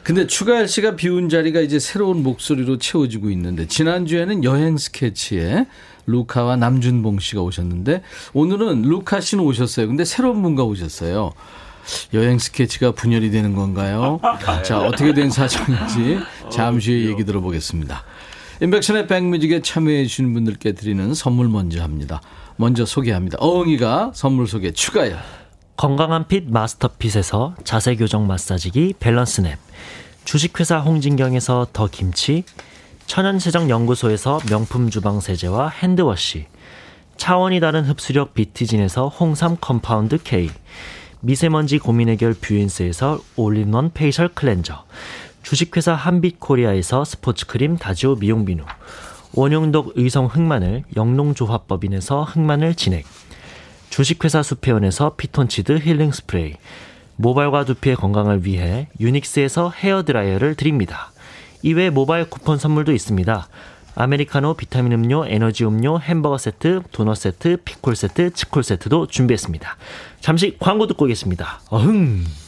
[SPEAKER 1] 근데 추가열 씨가 비운 자리가 이제 새로운 목소리로 채워지고 있는데 지난주에는 여행 스케치에 루카와 남준봉 씨가 오셨는데 오늘은 루카 씨는 오셨어요. 근데 새로운 분과 오셨어요. 여행 스케치가 분열이 되는 건가요? 자, 어떻게 된 사정인지 잠시 후에 얘기 들어보겠습니다. 임백천의 백뮤직에 참여해 주시는 분들께 드리는 선물 먼저 합니다. 먼저 소개합니다. 어흥이가 선물 소개 추가요.
[SPEAKER 4] 건강한 핏 마스터핏에서 자세 교정 마사지기 밸런스 냅 주식회사 홍진경에서 더 김치 천연세정연구소에서 명품 주방 세제와 hand wash 차원이 다른 흡수력 비티진에서 홍삼 compound K 미세먼지 고민 해결 뷰인스에서 all-in-one facial cleanser 주식회사 한빛코리아에서 스포츠크림 다지오 미용 비누 원용덕 의성 흑마늘 영농조합법인에서 흑마늘 진액 주식회사 수페온에서 피톤치드 힐링 스프레이 모발과 두피의 건강을 위해 유닉스에서 헤어드라이어를 드립니다. 이외 모바일 쿠폰 선물도 있습니다. 아메리카노, 비타민 음료, 에너지 음료, 햄버거 세트, 도넛 세트, 피콜 세트, 치콜 세트도 준비했습니다. 잠시 광고 듣고 오겠습니다. 어흥!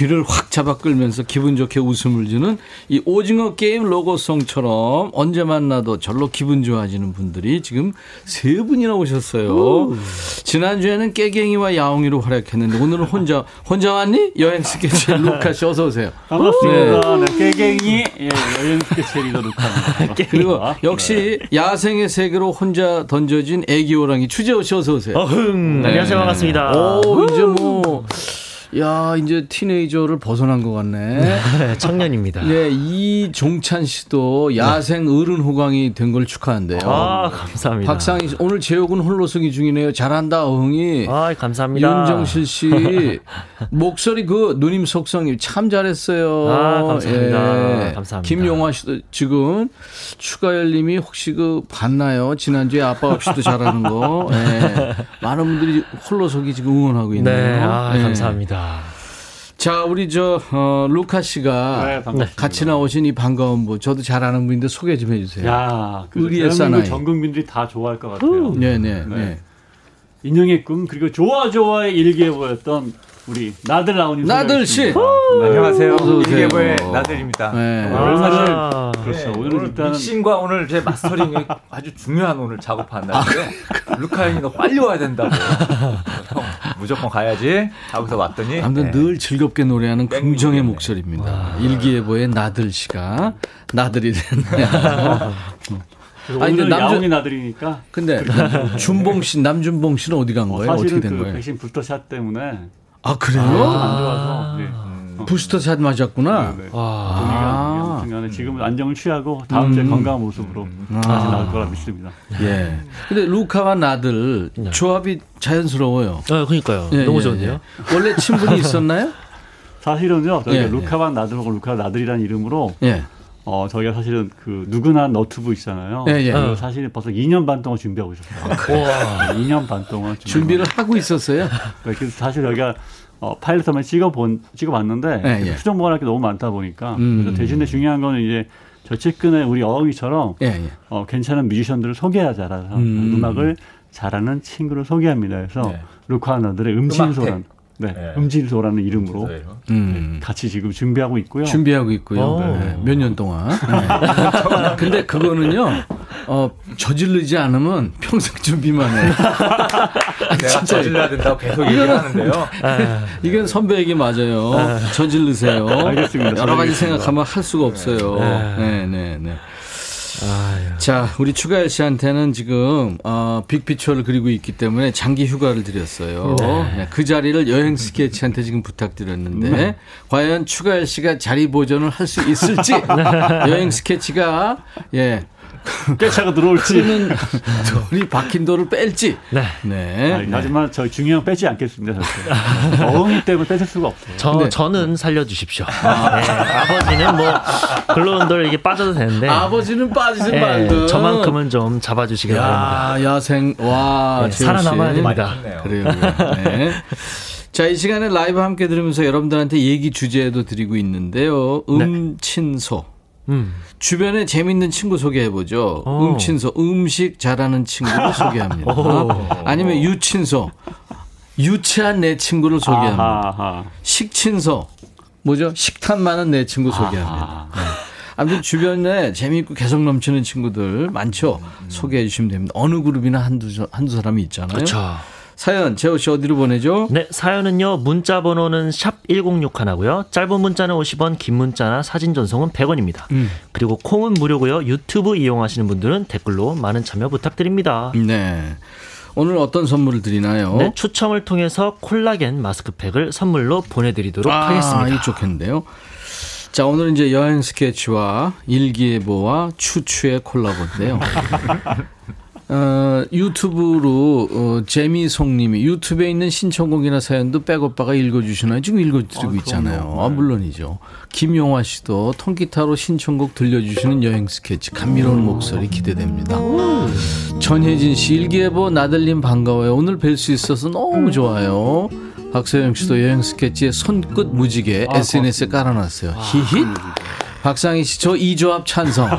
[SPEAKER 1] 귀를 확 잡아 끌면서 기분 좋게 웃음을 주는 이 오징어 게임 로고송처럼 언제 만나도 절로 기분 좋아지는 분들이 지금 세 분이나 오셨어요. 지난주에는 깨갱이와 야옹이로 활약했는데 오늘은 혼자, 혼자 왔니? 여행 스케치 루카 씨 어서 오세요.
[SPEAKER 5] 반갑습니다. 네. 깨갱이 예, 여행 스케치 리더 루카입니다.
[SPEAKER 1] 그리고 역시 야생의 세계로 혼자 던져진 애기 호랑이 추재호 씨 어서 오세요.
[SPEAKER 4] 어흥. 안녕하세요. 반갑습니다.
[SPEAKER 1] 오, 이제 뭐, 야, 이제 티네이저를 벗어난 것 같네.
[SPEAKER 4] 네, 청년입니다.
[SPEAKER 1] 네, 이종찬 씨도 야생 어른 호강이 된 걸 축하한대요.
[SPEAKER 4] 아, 감사합니다.
[SPEAKER 1] 박상희 씨, 오늘 제옥은 홀로서기 중이네요. 잘한다, 어흥이.
[SPEAKER 4] 아, 감사합니다.
[SPEAKER 1] 윤정실 씨, 목소리 그 누님 속성이 참 잘했어요.
[SPEAKER 4] 아, 감사합니다.
[SPEAKER 1] 예.
[SPEAKER 4] 감사합니다.
[SPEAKER 1] 김용화 씨도 지금 추가열 님이 혹시 그 봤나요? 지난주에 아빠 없이도 잘하는 거. 예. 많은 분들이 홀로서기 지금 응원하고 있네요.
[SPEAKER 4] 네, 아,
[SPEAKER 1] 예.
[SPEAKER 4] 감사합니다.
[SPEAKER 1] 자, 우리 저, 어, 루카 씨가
[SPEAKER 5] 네.
[SPEAKER 1] 같이 나오신 이 반가운 분, 저도 잘 아는 분인데 소개 좀 해주세요.
[SPEAKER 5] 야, 그
[SPEAKER 1] 의리의
[SPEAKER 5] 대한민국
[SPEAKER 1] 사나이.
[SPEAKER 5] 전 국민들이 다 좋아할 것 같아요.
[SPEAKER 1] 네네, 네.
[SPEAKER 5] 네. 인형의 꿈 그리고 좋아 좋아의 일기에 보였던 우리 나들 나오니
[SPEAKER 1] 나들 씨.
[SPEAKER 5] 네.
[SPEAKER 6] 안녕하세요.
[SPEAKER 1] 어서 오세요.
[SPEAKER 6] 일개보의 나들입니다.
[SPEAKER 1] 네.
[SPEAKER 5] 오늘 사실
[SPEAKER 4] 아,
[SPEAKER 5] 그렇죠.
[SPEAKER 6] 네,
[SPEAKER 5] 오늘 일단
[SPEAKER 6] 믹싱과 오늘 제 마스터링이 아주 중요한 오늘 작업한 날인데 루카 형이 너 빨리 와야 된다고. 형 무조건 가야지. 하고서 왔더니
[SPEAKER 1] 아무튼
[SPEAKER 6] 네.
[SPEAKER 1] 늘 즐겁게 노래하는
[SPEAKER 6] 땡
[SPEAKER 1] 긍정의. 목소리입니다. 일기예보의 나들 씨가 나들이 됐네요. 아니, 근데
[SPEAKER 5] 야옹이 나들이니까
[SPEAKER 1] 근데 준봉 씨, 남준봉 씨는 어디 간
[SPEAKER 5] 어,
[SPEAKER 1] 거예요? 어떻게
[SPEAKER 5] 사실은 된그
[SPEAKER 1] 거예요?
[SPEAKER 5] 백신 부스터샷 때문에
[SPEAKER 1] 아 그래요?
[SPEAKER 5] 안 좋아서 네.
[SPEAKER 1] 부스터 샷 맞았구나.
[SPEAKER 5] 네, 네.
[SPEAKER 1] 아,
[SPEAKER 5] 아무튼간에 지금은 안정을 취하고 다음 주에 건강한 모습으로 다시 나올 거라 믿습니다.
[SPEAKER 1] 예. 근데 루카와 나들 조합이 자연스러워요.
[SPEAKER 4] 아, 그러니까요.
[SPEAKER 1] 예,
[SPEAKER 4] 너무
[SPEAKER 1] 예,
[SPEAKER 4] 좋은데요?
[SPEAKER 1] 예. 원래 친분이 있었나요?
[SPEAKER 5] 사실은요, 저희가
[SPEAKER 1] 예,
[SPEAKER 5] 루카반 나들하고 루카 나들이라는 이름으로
[SPEAKER 1] 예.
[SPEAKER 5] 어 저희가 사실은 그 누구나 너튜브 있잖아요.
[SPEAKER 1] 예, 예.
[SPEAKER 5] 그거 사실 벌써 2년 반 동안 준비하고 있었어요. 와, 2년 반 동안
[SPEAKER 1] 준비를 하고 있었어요.
[SPEAKER 5] 네, 그래서 사실 여기가 어, 파일럿 한번 찍어본 찍어봤는데
[SPEAKER 1] 예, 예.
[SPEAKER 5] 수정보관할 게 너무 많다 보니까
[SPEAKER 1] 음.
[SPEAKER 5] 그래서 대신에 중요한 거는 이제 저 최근에 우리 어흥이처럼
[SPEAKER 1] 예, 예.
[SPEAKER 5] 어, 괜찮은 뮤지션들을 소개하자라서
[SPEAKER 1] 음.
[SPEAKER 5] 음. 악을 잘하는 친구를 소개합니다. 그래서
[SPEAKER 6] 네.
[SPEAKER 5] 루카나들의 음진소란 네,
[SPEAKER 6] 네.
[SPEAKER 5] 음진소라는 이름으로
[SPEAKER 1] 음.
[SPEAKER 5] 같이 지금 준비하고 있고요.
[SPEAKER 1] 준비하고 있고요.
[SPEAKER 4] 오.
[SPEAKER 1] 네, 몇년 동안. 네. 근데 그거는요, 어, 저지르지 않으면 평생 준비만 해.
[SPEAKER 6] 내가 저질러야 된다고 계속 얘기를 하는데요.
[SPEAKER 1] 이건 선배 얘기 맞아요. 저지르세요.
[SPEAKER 5] 알겠습니다.
[SPEAKER 1] 여러 가지. 생각하면 할 수가 없어요. 네, 네, 네. 자, 우리 추가열 씨한테는 지금 어, 빅피처를 그리고 있기 때문에 장기 휴가를 드렸어요. 네, 그 자리를 여행 스케치한테 지금 부탁드렸는데 과연 추가열 씨가 자리 보존을 할 수 있을지? 여행 스케치가 예
[SPEAKER 5] 깨차가 들어올지.
[SPEAKER 1] 돌이 박힌 돌을 뺄지.
[SPEAKER 4] 네.
[SPEAKER 1] 네.
[SPEAKER 5] 아니, 하지만 저 중요한 빼지 않겠습니다. 어흥이 때문에 뺏을 수가 없어요.
[SPEAKER 4] 저,
[SPEAKER 1] 근데-
[SPEAKER 4] 저는 살려주십시오. 네, 아버지는 뭐, 글로운돌 이게 빠져도 되는데.
[SPEAKER 1] 아버지는 빠지지
[SPEAKER 4] 예,
[SPEAKER 1] 말고
[SPEAKER 4] 저만큼은 좀 잡아주시길 바랍니다.
[SPEAKER 1] 야, 야생, 와,
[SPEAKER 4] 네. 살아남아야 됩니다.
[SPEAKER 1] 그래요. 그래요. 네. 자, 이 시간에 라이브 함께 들으면서 여러분들한테 얘기 주제도 드리고 있는데요. 음친소.
[SPEAKER 4] 음.
[SPEAKER 1] 주변에 재밌는 친구 소개해보죠.
[SPEAKER 4] 오.
[SPEAKER 1] 음친소. 음식 잘하는 친구를 소개합니다. 아니면 유친소. 유치한 내 친구를 소개합니다.
[SPEAKER 5] 아하.
[SPEAKER 1] 식친소. 뭐죠? 식탐 많은 내 친구 소개합니다. 네. 아무튼 주변에 재미있고 개성 넘치는 친구들 많죠? 소개해 주시면 됩니다. 어느 그룹이나 한두, 사- 한두 사람이 있잖아요.
[SPEAKER 4] 그렇죠.
[SPEAKER 1] 사연, 재호 씨 어디로 보내죠?
[SPEAKER 4] 네, 사연은요. 문자 번호는 샵 1061하고요. 짧은 문자는 50원, 긴 문자나 사진 전송은 100원입니다.
[SPEAKER 1] 음.
[SPEAKER 4] 그리고 콩은 무료고요. 유튜브 이용하시는 분들은 댓글로 많은 참여 부탁드립니다.
[SPEAKER 1] 네. 오늘 어떤 선물을 드리나요?
[SPEAKER 4] 네, 추첨을 통해서 콜라겐 마스크팩을 선물로 보내드리도록
[SPEAKER 1] 아,
[SPEAKER 4] 하겠습니다.
[SPEAKER 1] 이 좋겠는데요. 자, 오늘은 이제 여행 스케치와 일기예보와 추추의 콜라보인데요. 어, 유튜브로 어, 재미송님이 유튜브에 있는 신청곡이나 사연도 백오빠가 읽어주시나요? 지금 읽어드리고 있잖아요. 아, 물론이죠. 김용화 씨도 통기타로 신청곡 들려주시는 여행 스케치 감미로운 목소리 기대됩니다. 전혜진 씨 일기예보 나들님 반가워요. 오늘 뵐 수 있어서 너무 좋아요. 박서영 씨도 여행 스케치에 손끝 무지개 SNS에 깔아놨어요. 히히. 박상희 씨 저 이 조합 찬성.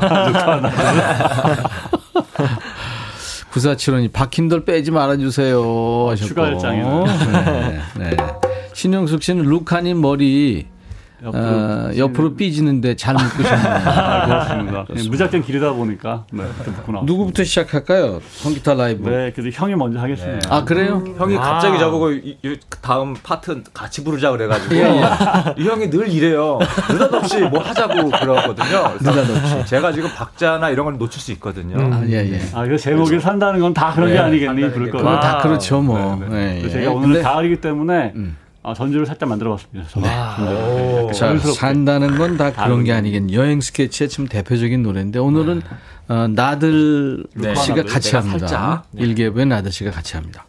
[SPEAKER 1] 9475님 박힌 돌 빼지 말아주세요 하셨고.
[SPEAKER 5] 추가 일장이네요.
[SPEAKER 1] 네, 네. 신영숙 씨는 루카님 머리
[SPEAKER 5] 옆으로,
[SPEAKER 1] 어, 옆으로 삐지는데 잘 묶으셨네요.
[SPEAKER 5] 아, 고맙습니다. 그냥 무작정 기르다 보니까 네, 나왔습니다.
[SPEAKER 1] 누구부터 시작할까요? 컴퓨터 라이브.
[SPEAKER 5] 네, 그래도 형이 먼저 하겠습니다.
[SPEAKER 1] 아 그래요?
[SPEAKER 6] 형이
[SPEAKER 4] 아.
[SPEAKER 6] 갑자기 저보고 이, 이 다음 파트 같이 부르자 그래가지고
[SPEAKER 1] 예,
[SPEAKER 6] 이 형이 늘 이래요. 느닷없이 뭐 하자고 그러거든요. 느닷없이 제가 지금 박자나 이런 걸 놓칠 수 있거든요.
[SPEAKER 1] 아, 예, 예.
[SPEAKER 5] 아, 그 제목이 산다는 건 다 그런 게
[SPEAKER 6] 네,
[SPEAKER 5] 아니겠니? 부를
[SPEAKER 6] 게
[SPEAKER 5] 거.
[SPEAKER 1] 그거 다
[SPEAKER 4] 와우.
[SPEAKER 1] 그렇죠, 뭐.
[SPEAKER 5] 네, 네.
[SPEAKER 1] 예,
[SPEAKER 5] 그래서
[SPEAKER 1] 예.
[SPEAKER 5] 제가 오늘
[SPEAKER 1] 근데
[SPEAKER 5] 가을이기 때문에
[SPEAKER 1] 음.
[SPEAKER 5] 아, 전주를 살짝 만들어봤습니다. 저는.
[SPEAKER 6] 오.
[SPEAKER 1] 자. 산다는 건 다 그런 게 아니겠니. 여행 스케치의 좀 대표적인 노래인데 오늘은 어, 나들
[SPEAKER 6] 네.
[SPEAKER 1] 씨가. 같이 합니다. 일개부의 나들 씨가 같이 합니다.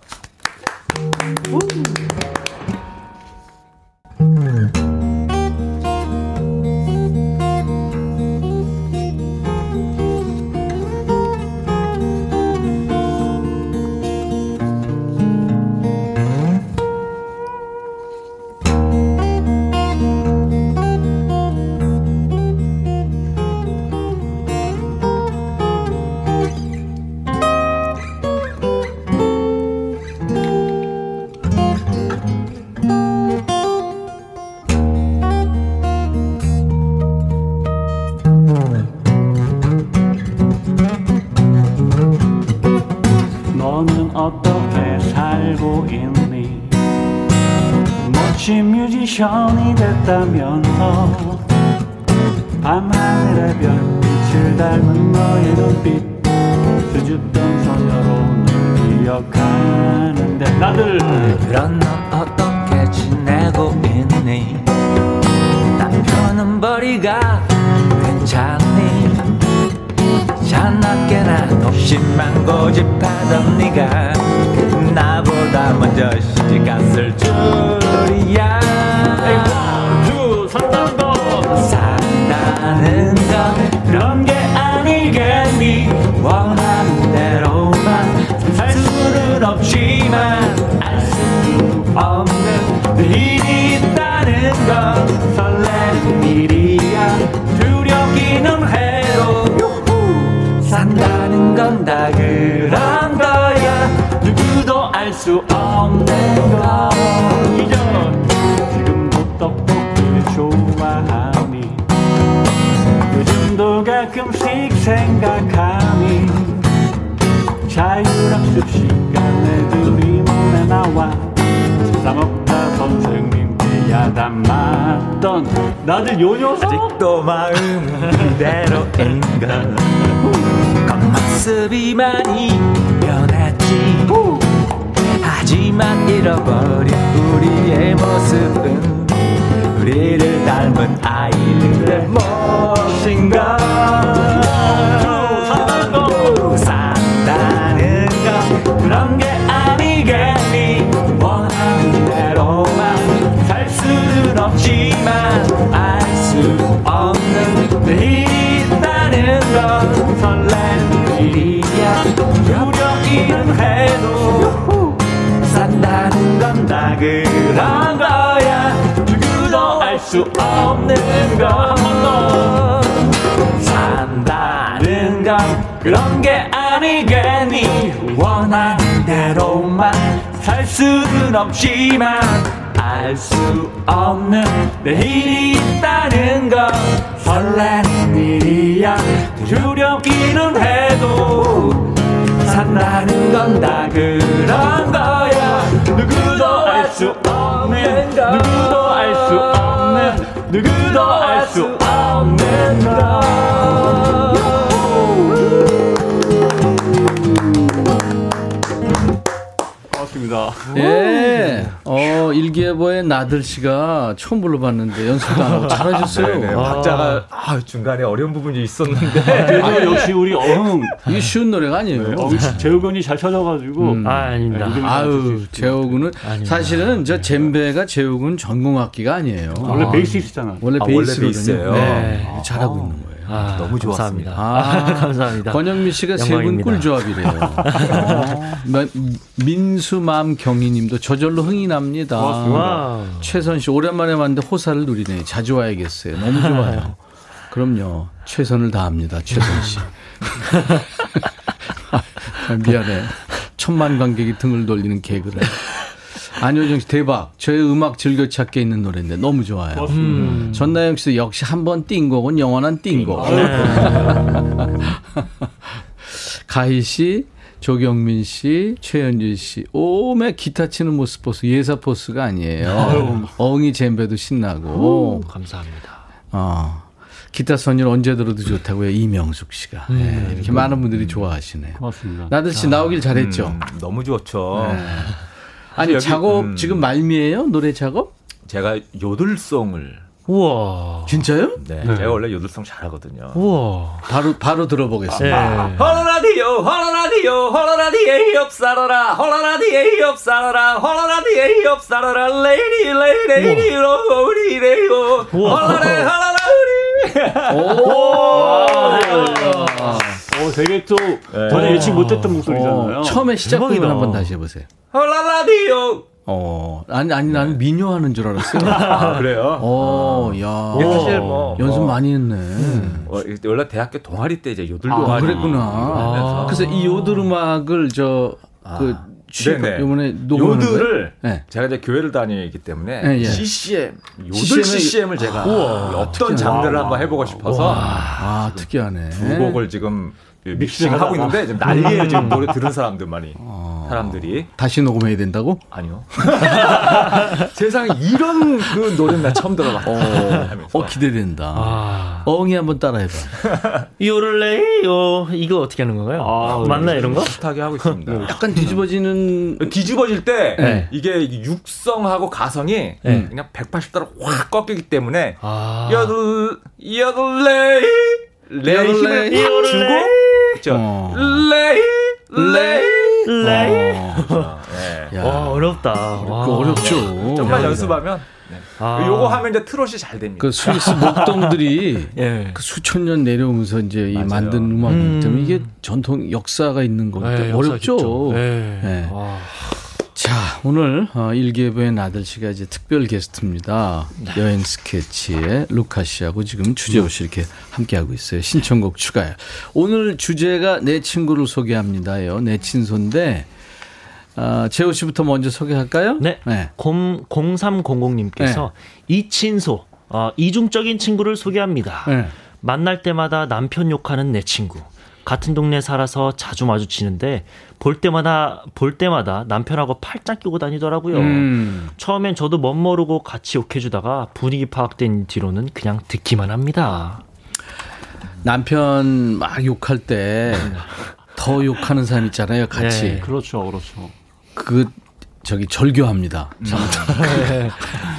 [SPEAKER 5] 야단 맞던 나들 요 녀석?
[SPEAKER 7] 아직도 마음은 그대로인가? 겉모습이 많이 변했지. 하지만 잃어버린 우리의 모습은 우리를 닮은 아이들의 몫인가 수 없는 거 산다는 건 그런 게 아니겠니? 원하는 대로만 살 수는 없지만 알 수 없는 내일이 있다는 건 설레는 일이야. 두렵기는 해도 산다는 건 다 그런 거야. 누구도 알 수 없는 거 누구도 알 수 없는 누구도 알 수 없는 거
[SPEAKER 5] 고맙습니다
[SPEAKER 1] 예. 어, 일기예보의 나들 씨가 처음 불러봤는데 연습도 안 하고 잘하셨어요.
[SPEAKER 6] 네,
[SPEAKER 1] 아,
[SPEAKER 6] 박자가 아, 중간에 어려운 부분이 있었는데
[SPEAKER 5] 그래도 역시 우리 어흥
[SPEAKER 1] 이게 쉬운 노래가 아니에요.
[SPEAKER 5] 네, 어흥 재우건이 잘 쳐져가지고
[SPEAKER 1] 음.
[SPEAKER 4] 아, 아닙니다.
[SPEAKER 5] 네,
[SPEAKER 1] 아유,
[SPEAKER 4] 아닙니다.
[SPEAKER 1] 사실은 저 젬베가 재호군 전공악기가 아니에요.
[SPEAKER 5] 원래 베이시스트잖아
[SPEAKER 1] 원래
[SPEAKER 6] 아, 원래
[SPEAKER 1] 베이스거든요. 네, 잘하고 있는 거예요.
[SPEAKER 4] 아,
[SPEAKER 6] 너무
[SPEAKER 4] 감사합니다.
[SPEAKER 1] 아,
[SPEAKER 4] 감사합니다.
[SPEAKER 1] 권영미 씨가 세 분. 꿀조합이래요. 어, 민수맘 경희님도 저절로 흥이 납니다.
[SPEAKER 4] 와우.
[SPEAKER 1] 최선 씨 오랜만에 왔는데 호사를 누리네. 자주 와야겠어요. 너무 좋아요. 그럼요. 최선을 다합니다. 최선 씨. 아, 미안해. 천만 관객이 등을 돌리는 개그를. 안효정 씨 대박. 저의 음악 즐겨찾기에 있는 노래인데 너무 좋아요.
[SPEAKER 5] 고맙습니다.
[SPEAKER 1] 전나영 씨도 역시 한 번 띵 곡은 영원한 띵 곡. 가희 씨, 조경민 씨, 최현주 씨. 오메 기타 치는 모습 포스 예사 포스가 아니에요. 엉이 잼배도 신나고.
[SPEAKER 4] 감사합니다.
[SPEAKER 1] 어. 기타 선율 언제 들어도 좋다고요. 이명숙 씨가. 네, 이렇게 많은 분들이 좋아하시네요.
[SPEAKER 5] 고맙습니다.
[SPEAKER 1] 나들 씨 나오길 잘했죠.
[SPEAKER 6] 음, 너무 좋죠.
[SPEAKER 1] 아니
[SPEAKER 6] 여기,
[SPEAKER 1] 작업
[SPEAKER 6] 음.
[SPEAKER 1] 지금 말미에요? 노래 작업?
[SPEAKER 6] 제가 요들송을
[SPEAKER 4] 우와.
[SPEAKER 1] 진짜요?
[SPEAKER 6] 네,
[SPEAKER 5] 네.
[SPEAKER 6] 제가 원래 요들송 잘하거든요.
[SPEAKER 4] 우와.
[SPEAKER 1] 바로 바로 들어보겠습니다.
[SPEAKER 4] 네.
[SPEAKER 6] 헐라라디오 헐라라디오 헐라라디에 없사라라 헐라라디에 없사라라 헐라라디에 없사라라 레이디 레이디 로리레요 헐라레 헐라라
[SPEAKER 5] 어, 되게 또 전에 예측 못했던 목소리잖아요.
[SPEAKER 1] 어, 처음에 시작 부분
[SPEAKER 4] 대박이다.
[SPEAKER 1] 한번 다시 해보세요.
[SPEAKER 6] 헐라라디오
[SPEAKER 1] 어, 아니 아니 나는 민요 하는 줄 알았어요.
[SPEAKER 6] 아 그래요?
[SPEAKER 1] 어, 야.
[SPEAKER 6] 이게 사실 뭐
[SPEAKER 1] 연습
[SPEAKER 6] 어,
[SPEAKER 1] 많이 했네.
[SPEAKER 6] 어, 이때 원래 대학교 동아리 때 이제 요들
[SPEAKER 1] 아,
[SPEAKER 6] 동아리
[SPEAKER 1] 그랬구나.
[SPEAKER 6] 하면서
[SPEAKER 1] 그래서 이 요들 음악을 저그취
[SPEAKER 6] 네네.
[SPEAKER 1] 이번에 녹음을
[SPEAKER 6] 요들을
[SPEAKER 1] 네.
[SPEAKER 6] 제가 이제 교회를 다니기 때문에
[SPEAKER 1] 예, 예.
[SPEAKER 6] CCM 요들
[SPEAKER 1] CCM 을-
[SPEAKER 6] CCM을 제가 어떤
[SPEAKER 1] 특이하다.
[SPEAKER 6] 장르를 한번 해보고 싶어서
[SPEAKER 1] 아, 특이하네.
[SPEAKER 6] 두 곡을 지금 믹싱
[SPEAKER 5] 하다가.
[SPEAKER 6] 하고 있는데 지금 난리예요 지금 노래 들은 사람들만이 사람들이
[SPEAKER 1] 다시 녹음해야 된다고?
[SPEAKER 6] 아니요 세상에 이런 그 노래 나 처음 들어봤다 하면서
[SPEAKER 1] 어, 기대된다.
[SPEAKER 4] 아.
[SPEAKER 1] 엉이 한번 따라해봐.
[SPEAKER 4] 요를레요. 이거 어떻게 하는 건가요?
[SPEAKER 5] 아,
[SPEAKER 4] 맞나 이런 거?
[SPEAKER 6] 비슷하게 하고 있습니다
[SPEAKER 1] 약간 뒤집어지는
[SPEAKER 6] 뒤집어질 때
[SPEAKER 1] 네.
[SPEAKER 6] 이게 육성하고 가성이
[SPEAKER 4] 네.
[SPEAKER 6] 그냥 180도로 확 꺾이기 때문에
[SPEAKER 4] 아.
[SPEAKER 6] 여덟 여덟 레이 레이 힘을 주고 그죠
[SPEAKER 1] 어.
[SPEAKER 6] 레이 레이
[SPEAKER 4] 레이.
[SPEAKER 1] 어,
[SPEAKER 6] 네.
[SPEAKER 1] 야,
[SPEAKER 4] 와 어렵다. 와.
[SPEAKER 1] 그 어렵죠.
[SPEAKER 6] 좀만 연습하면 네.
[SPEAKER 4] 아.
[SPEAKER 6] 요거 하면 이제 트롯이 잘 됩니다.
[SPEAKER 1] 그 스위스 목동들이
[SPEAKER 4] 예.
[SPEAKER 1] 그 수천 년 내려오면서 이제 이. 만든 음악이기
[SPEAKER 4] 음.
[SPEAKER 1] 때문에 이게 전통 역사가 있는 거기 때문에
[SPEAKER 4] 네,
[SPEAKER 1] 어렵죠.
[SPEAKER 4] 네.
[SPEAKER 1] 네. 오늘 어, 일기예보의 나들 씨가 이제 특별 게스트입니다. 여행 스케치의 루카 씨하고 지금 주재호 씨 이렇게 함께하고 있어요. 신청곡 추가요. 오늘 주제가 내 친구를 소개합니다요. 내 친소인데 아, 재호 씨부터 먼저 소개할까요?
[SPEAKER 4] 네. 공, 0300님께서 이친소, 어, 이중적인 친구를 소개합니다.
[SPEAKER 1] 네.
[SPEAKER 4] 만날 때마다 남편 욕하는 내 친구. 같은 동네 살아서 자주 마주치는데 볼 때마다 볼 때마다 남편하고 팔짱 끼고 다니더라고요.
[SPEAKER 1] 음.
[SPEAKER 4] 처음엔 저도 멋모르고 같이 욕해주다가 분위기 파악된 뒤로는 그냥 듣기만 합니다.
[SPEAKER 1] 남편 막 욕할 때 더 욕하는 사람 있잖아요. 같이.
[SPEAKER 4] 네.
[SPEAKER 5] 그렇죠, 그렇죠.
[SPEAKER 1] 그 저기 절교합니다.
[SPEAKER 5] 자,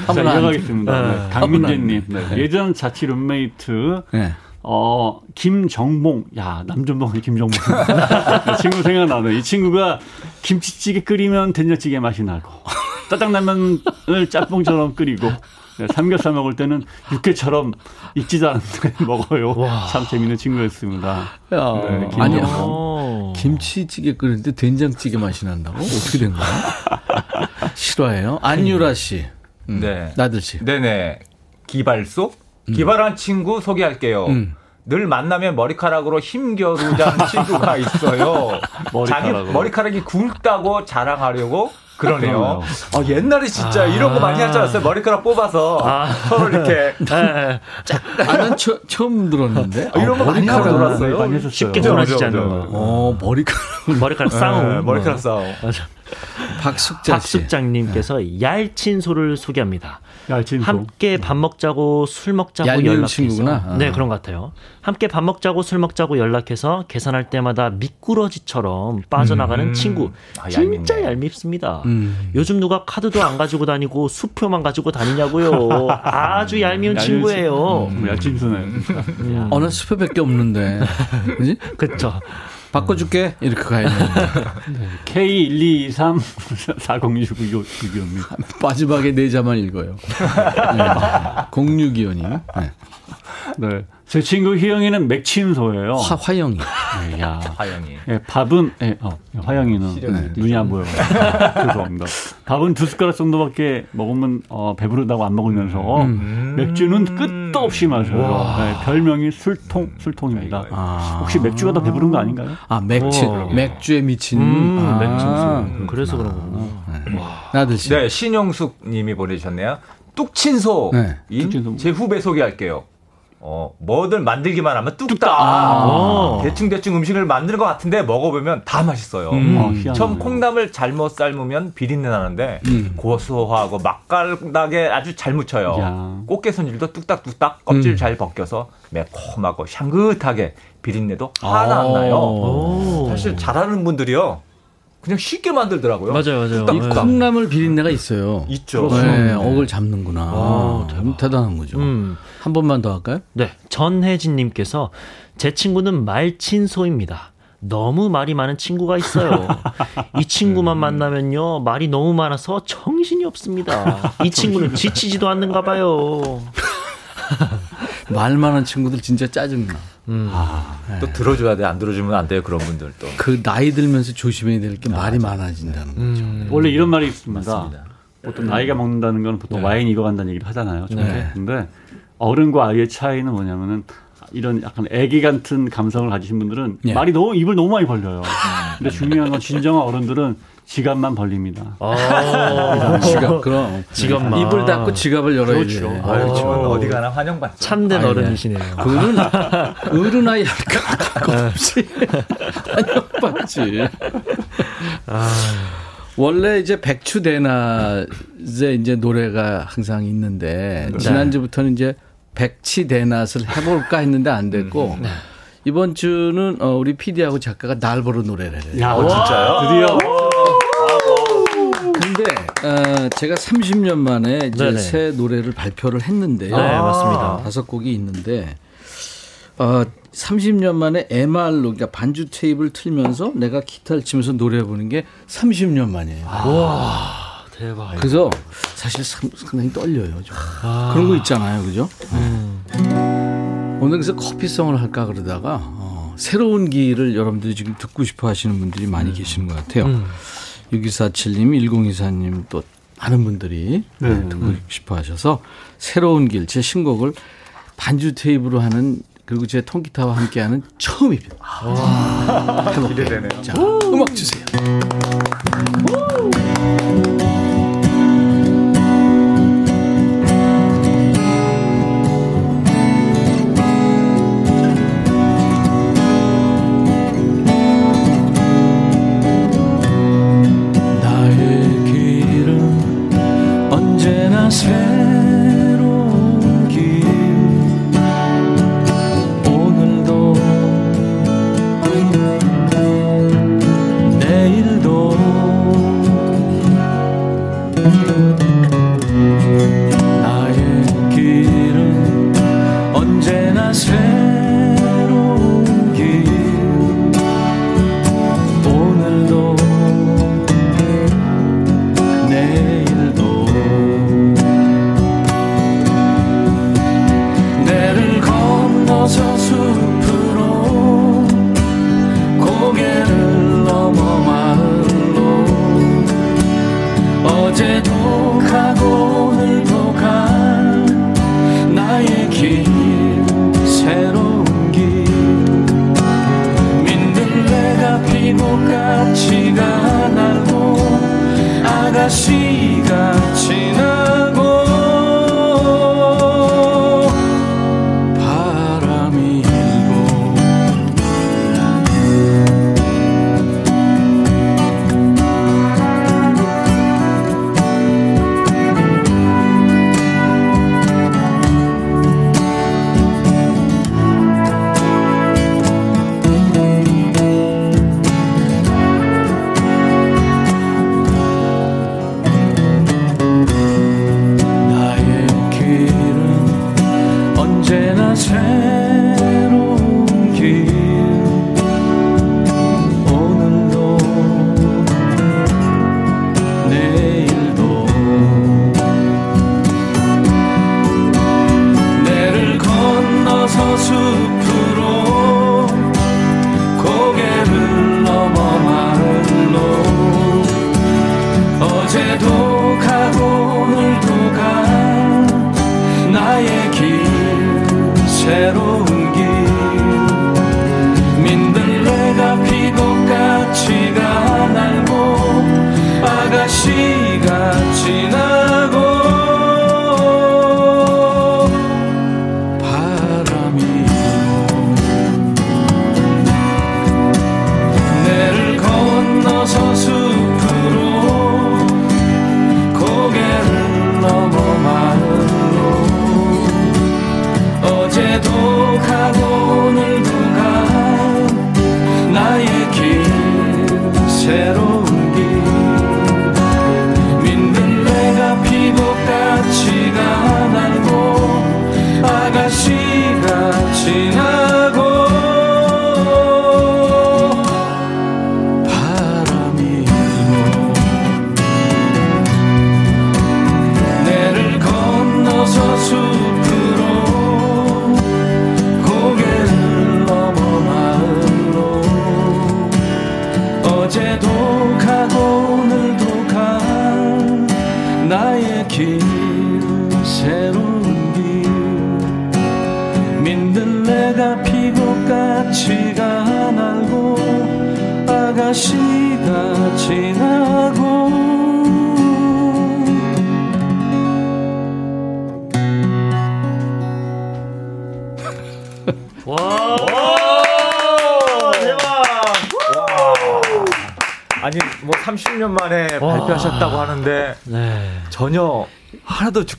[SPEAKER 1] 한번 안-
[SPEAKER 5] 이어가겠습니다. 네, 강민재님. 네, 예전 자취 룸메이트,
[SPEAKER 1] 네.
[SPEAKER 5] 어, 김정봉. 야, 남정봉이 김정봉. 이 친구 생각나네. 이 친구가 김치찌개 끓이면 된장찌개 맛이 나고, 짜장라면을 짬뽕처럼 끓이고, 네, 삼겹살 먹을 때는 육회처럼 익지도 않은데 먹어요. 참 재밌는 친구였습니다.
[SPEAKER 1] 야,
[SPEAKER 5] 네, 김-
[SPEAKER 1] 아니
[SPEAKER 4] 오.
[SPEAKER 1] 김치찌개 끓이는데 된장찌개 맛이 난다고 어떻게 된 거야? 실화예요? 안유라 씨, 음,
[SPEAKER 6] 네.
[SPEAKER 1] 나들 씨.
[SPEAKER 6] 네네. 기발소? 기발한 친구 소개할게요.
[SPEAKER 1] 음.
[SPEAKER 6] 늘 만나면 머리카락으로 힘겨루자는 친구가 있어요. 자기
[SPEAKER 5] 머리카락으로.
[SPEAKER 6] 머리카락이 굵다고 자랑하려고 그러네요. 어, 옛날에 진짜 이런 거 많이 하지 않았어요? 머리카락 뽑아서 서로 이렇게
[SPEAKER 4] 네.
[SPEAKER 1] 아, 난 처, 처음 들었는데.
[SPEAKER 6] 아, 이런 거 많이 하고 놀았어요.
[SPEAKER 4] 쉽게 전화지지
[SPEAKER 6] 그죠,
[SPEAKER 4] 않는. 거.
[SPEAKER 1] 어, 머리카락.
[SPEAKER 4] 머리카락
[SPEAKER 6] 네,
[SPEAKER 4] 싸움.
[SPEAKER 6] 머리카락 싸움.
[SPEAKER 1] 박숙자 씨.
[SPEAKER 4] 박숙장님께서 얄친 소를 소개합니다.
[SPEAKER 5] 야, 진소.
[SPEAKER 4] 함께 밥 먹자고 술 먹자고 연락해서
[SPEAKER 1] 친구구나. 아.
[SPEAKER 4] 네 그런 것 같아요. 함께 밥 먹자고 술 먹자고 연락해서 계산할 때마다 미꾸러지처럼 빠져나가는 친구
[SPEAKER 6] 아,
[SPEAKER 4] 진짜. 얄밉습니다.
[SPEAKER 1] 음.
[SPEAKER 4] 요즘 누가 카드도 안 가지고 다니고 수표만 가지고 다니냐고요. 아주 얄미운 친구예요.
[SPEAKER 5] 음, 야, 진소네.
[SPEAKER 4] 음.
[SPEAKER 1] 어느 수표밖에 없는데.
[SPEAKER 4] 그렇죠.
[SPEAKER 1] 바꿔줄게. 이렇게 가야 되는데.
[SPEAKER 5] K123406925입니다.
[SPEAKER 1] 마지막에 네 자만 읽어요. 네. 0625님. 네.
[SPEAKER 5] 네. 제 친구 희영이는 맥친소예요.
[SPEAKER 1] 화, 화영이.
[SPEAKER 5] 네, 야.
[SPEAKER 6] 화영이.
[SPEAKER 5] 예, 밥은 예, 어, 화영이는
[SPEAKER 6] 시력이
[SPEAKER 5] 눈이 안 보여. 죄송합니다. 밥은 두 숟가락 정도밖에 먹으면 어, 배부르다고 안 먹으면서 맥주는 끝도 없이 마셔요. 네, 별명이 술통 술통입니다.
[SPEAKER 1] 아.
[SPEAKER 5] 혹시 맥주가 더 배부른 거 아닌가요?
[SPEAKER 1] 아, 맥주,
[SPEAKER 4] 오.
[SPEAKER 1] 맥주에 미친.
[SPEAKER 4] 음,
[SPEAKER 1] 아.
[SPEAKER 4] 맥주. 그래서 그런 거구나.
[SPEAKER 1] 나들 씨.
[SPEAKER 6] 네, 신영숙 님이 보내주셨네요. 뚝친소.
[SPEAKER 1] 네.
[SPEAKER 5] 뚝친소.
[SPEAKER 6] 제 후배 소개할게요. 어, 뭐든 만들기만 하면 뚝딱.
[SPEAKER 1] 아.
[SPEAKER 6] 대충 대충 음식을 만드는 것 같은데 먹어보면 다 맛있어요.
[SPEAKER 1] 음.
[SPEAKER 5] 어, 희한하네.
[SPEAKER 6] 처음 콩나물 잘못 삶으면 비린내 나는데
[SPEAKER 1] 음.
[SPEAKER 6] 고소하고 맛깔나게 아주 잘 묻혀요.
[SPEAKER 5] 야.
[SPEAKER 6] 꽃게 손질도 뚝딱뚝딱 껍질
[SPEAKER 1] 음.
[SPEAKER 6] 잘 벗겨서 매콤하고 향긋하게 비린내도 하나 안 나요.
[SPEAKER 4] 오.
[SPEAKER 6] 사실 잘하는 분들이요. 그냥 쉽게 만들더라고요.
[SPEAKER 4] 맞아요, 맞아요.
[SPEAKER 1] 이
[SPEAKER 4] 네.
[SPEAKER 1] 콩나물 비린내가 있어요.
[SPEAKER 6] 있죠.
[SPEAKER 1] 네, 억을 잡는구나.
[SPEAKER 4] 아,
[SPEAKER 1] 참 대단한 거죠.
[SPEAKER 4] 음.
[SPEAKER 1] 한 번만 더 할까요?
[SPEAKER 4] 네, 전혜진님께서 제 친구는 말친소입니다. 너무 말이 많은 친구가 있어요. 이 친구만 만나면요 말이 너무 많아서 정신이 없습니다. 이 친구는 지치지도 않는가 봐요.
[SPEAKER 1] 말 많은 친구들 진짜 짜증나.
[SPEAKER 6] 또 들어줘야 돼. 안 들어주면 안 돼요. 그런 분들 또.
[SPEAKER 1] 그 나이 들면서 조심해야 될 게 말이 많아진다는 거죠.
[SPEAKER 5] 원래 이런 말이 있습니다.
[SPEAKER 6] 맞습니다.
[SPEAKER 5] 보통 나이가 먹는다는 건 보통
[SPEAKER 1] 네.
[SPEAKER 5] 와인 익어간다는 얘기를 하잖아요. 저게.
[SPEAKER 1] 네.
[SPEAKER 5] 근데 어른과 아이의 차이는 뭐냐면은 이런 약간 애기 같은 감성을 가지신 분들은
[SPEAKER 1] 예.
[SPEAKER 5] 말이 너무 입을 너무 많이 벌려요. 근데 중요한 건 진정한 어른들은 지갑만 벌립니다.
[SPEAKER 4] 아,
[SPEAKER 1] 지갑 그럼
[SPEAKER 4] 지갑만.
[SPEAKER 1] 입을 닫고 지갑을 열어야
[SPEAKER 5] 그렇죠.
[SPEAKER 4] 어.
[SPEAKER 6] 저 어디 가나 환영받죠.
[SPEAKER 4] 참된
[SPEAKER 1] 아니,
[SPEAKER 4] 어른이시네요.
[SPEAKER 1] 그거는 어른 아이 할까 없이 환영받지. 원래 이제 백추대낮에 이제 노래가 항상 있는데 지난주부터는 이제 백치 대낮을 해볼까 했는데 안 됐고 이번 주는 어, 우리 PD하고 작가가 날 보러 노래를 해요.
[SPEAKER 5] 야,
[SPEAKER 6] 진짜요?
[SPEAKER 5] 드디어
[SPEAKER 1] 근데 어, 제가 30년 만에 이제
[SPEAKER 4] 네네.
[SPEAKER 1] 새 노래를 발표를 했는데요.
[SPEAKER 4] 네, 맞습니다.
[SPEAKER 1] 다섯 곡이 있는데 어, 30년 만에 MR로 그러니까 반주 테이프를 틀면서 내가 기타를 치면서 노래 부르는 게 30년 만이에요.
[SPEAKER 4] 대박.
[SPEAKER 1] 그래서 사실 상, 상당히 떨려요. 좀. 그런 거 있잖아요, 그죠? 오늘 그래서 커피송을 할까 그러다가 어, 새로운 길을 여러분들이 지금 듣고 싶어 하시는 분들이 많이 계시는 것 같아요. 6247님, 1024님 또 많은 분들이
[SPEAKER 5] 네.
[SPEAKER 1] 듣고 싶어 하셔서 새로운 길, 제 신곡을 반주 테이프로 하는 그리고 제 통기타와 함께하는 처음입니다. 해볼게요.
[SPEAKER 6] 기대되네요.
[SPEAKER 1] 자, 음악 주세요. 나 언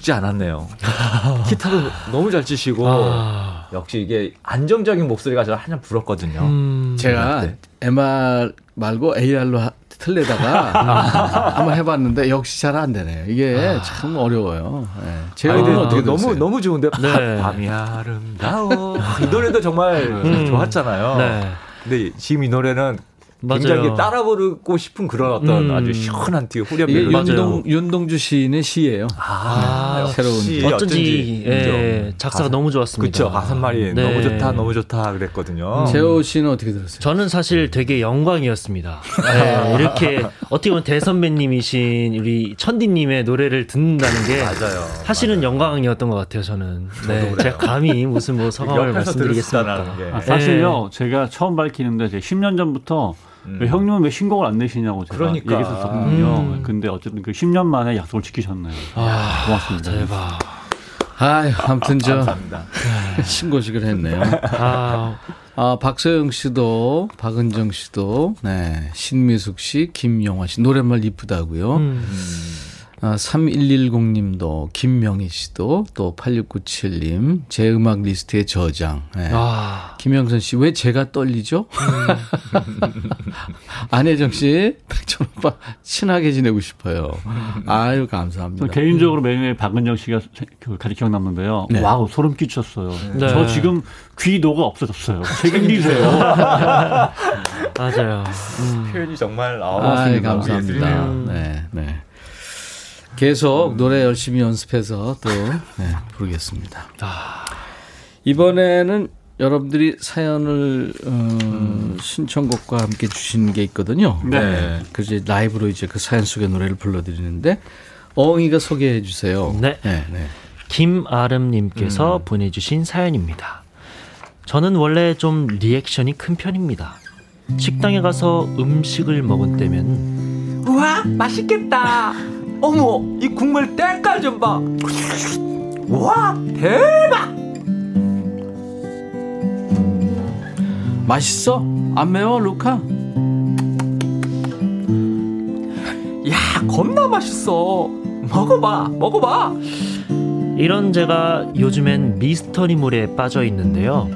[SPEAKER 6] 죽지 않았네요. 기타도 너무 잘 치시고
[SPEAKER 4] 아.
[SPEAKER 6] 역시 이게 안정적인 목소리가 저 한참 불었거든요.
[SPEAKER 4] 음,
[SPEAKER 1] 제가
[SPEAKER 6] 네.
[SPEAKER 1] MR 말고 AR로 하, 틀려다가 한번 해봤는데 역시 잘 안 되네요. 이게 참 어려워요. 네. 제
[SPEAKER 6] 근데
[SPEAKER 1] 어떻게
[SPEAKER 6] 너무? 너무 좋은데
[SPEAKER 4] 네.
[SPEAKER 6] 밤이 아름다워 이 노래도 정말
[SPEAKER 4] 음.
[SPEAKER 6] 좋았잖아요.
[SPEAKER 4] 네.
[SPEAKER 6] 근데 지금 이 노래는
[SPEAKER 4] 맞아요.
[SPEAKER 6] 굉장히 따라 부르고 싶은 그런 어떤
[SPEAKER 4] 음.
[SPEAKER 6] 아주 시원한 뒤에 후렴
[SPEAKER 1] 이게
[SPEAKER 6] 멜로디.
[SPEAKER 4] 맞아요.
[SPEAKER 1] 윤동, 윤동주 시인의 시예요.
[SPEAKER 6] 아,
[SPEAKER 1] 새로운
[SPEAKER 6] 역시
[SPEAKER 1] 길.
[SPEAKER 4] 어쩐지 예. 작사가
[SPEAKER 6] 가사-
[SPEAKER 4] 너무 좋았습니다.
[SPEAKER 6] 그쵸 가사말이
[SPEAKER 4] 네.
[SPEAKER 6] 너무 좋다 너무 좋다 그랬거든요.
[SPEAKER 1] 재호 씨는 어떻게 들었어요?
[SPEAKER 4] 저는 사실 되게 영광이었습니다. 네, 이렇게 어떻게 보면 대선배님이신 우리 천디님의 노래를 듣는다는 게
[SPEAKER 6] 맞아요.
[SPEAKER 4] 사실은 영광이었던 것 같아요. 저는 네. 제가 감히 무슨 뭐 성함을 말씀드리겠습니까?
[SPEAKER 5] 아, 사실요, 제가 처음 밝히는데 제가 10년 전부터 왜 형님은 왜 신곡을 안 내시냐고 제가
[SPEAKER 6] 그러니까.
[SPEAKER 5] 얘기했었거든요.
[SPEAKER 4] 음.
[SPEAKER 5] 근데 어쨌든 그 10년 만에 약속을 지키셨네요. 고맙습니다.
[SPEAKER 4] 대박.
[SPEAKER 1] 아, 아무튼 저
[SPEAKER 6] 감사합니다.
[SPEAKER 1] 신고식을 했네요.
[SPEAKER 4] 아,
[SPEAKER 1] 아, 박소영 씨도, 박은정 씨도, 네, 신미숙 씨, 김영화 씨 노랫말 이쁘다고요.
[SPEAKER 4] 음.
[SPEAKER 1] 아, 3110님도, 김명희 씨도, 또 8697님, 제 음악 리스트의 저장. 네.
[SPEAKER 4] 아,
[SPEAKER 1] 김영선 씨, 왜 제가 떨리죠? 안혜정 씨, 백천 오빠, 친하게 지내고 싶어요. 아유, 감사합니다.
[SPEAKER 5] 저 개인적으로 매일 박은정 씨가 세- 그 가장 기억남는데요.
[SPEAKER 1] 네.
[SPEAKER 5] wow 소름 끼쳤어요.
[SPEAKER 4] 네.
[SPEAKER 5] 저 지금 기도가 없어졌어요. 책임지세요.
[SPEAKER 4] 맞아요. 음.
[SPEAKER 6] 표현이 정말
[SPEAKER 1] 아,
[SPEAKER 6] 아우
[SPEAKER 1] 감사합니다.
[SPEAKER 4] 예술이네요.
[SPEAKER 1] 네, 네. 계속 노래 열심히 연습해서 또 네, 부르겠습니다. 이번에는 여러분들이 사연을 어, 신청곡과 함께 주신 게 있거든요.
[SPEAKER 5] 네.
[SPEAKER 1] 그래서 이제 라이브로 이제 그 사연 속의 노래를 불러드리는데 어흥이가 소개해 주세요.
[SPEAKER 4] 네.
[SPEAKER 1] 네, 네.
[SPEAKER 4] 김아름님께서 보내주신 사연입니다. 저는 원래 좀 리액션이 큰 편입니다. 식당에 가서 음식을 먹은 때면
[SPEAKER 7] 우와 맛있겠다 어머 이 국물 때깔 좀봐 우와 대박
[SPEAKER 1] 맛있어? 안 매워, 루카?
[SPEAKER 7] 야 겁나 맛있어 먹어봐 먹어봐
[SPEAKER 4] 이런 제가 요즘엔 미스터리물에 빠져 있는데요.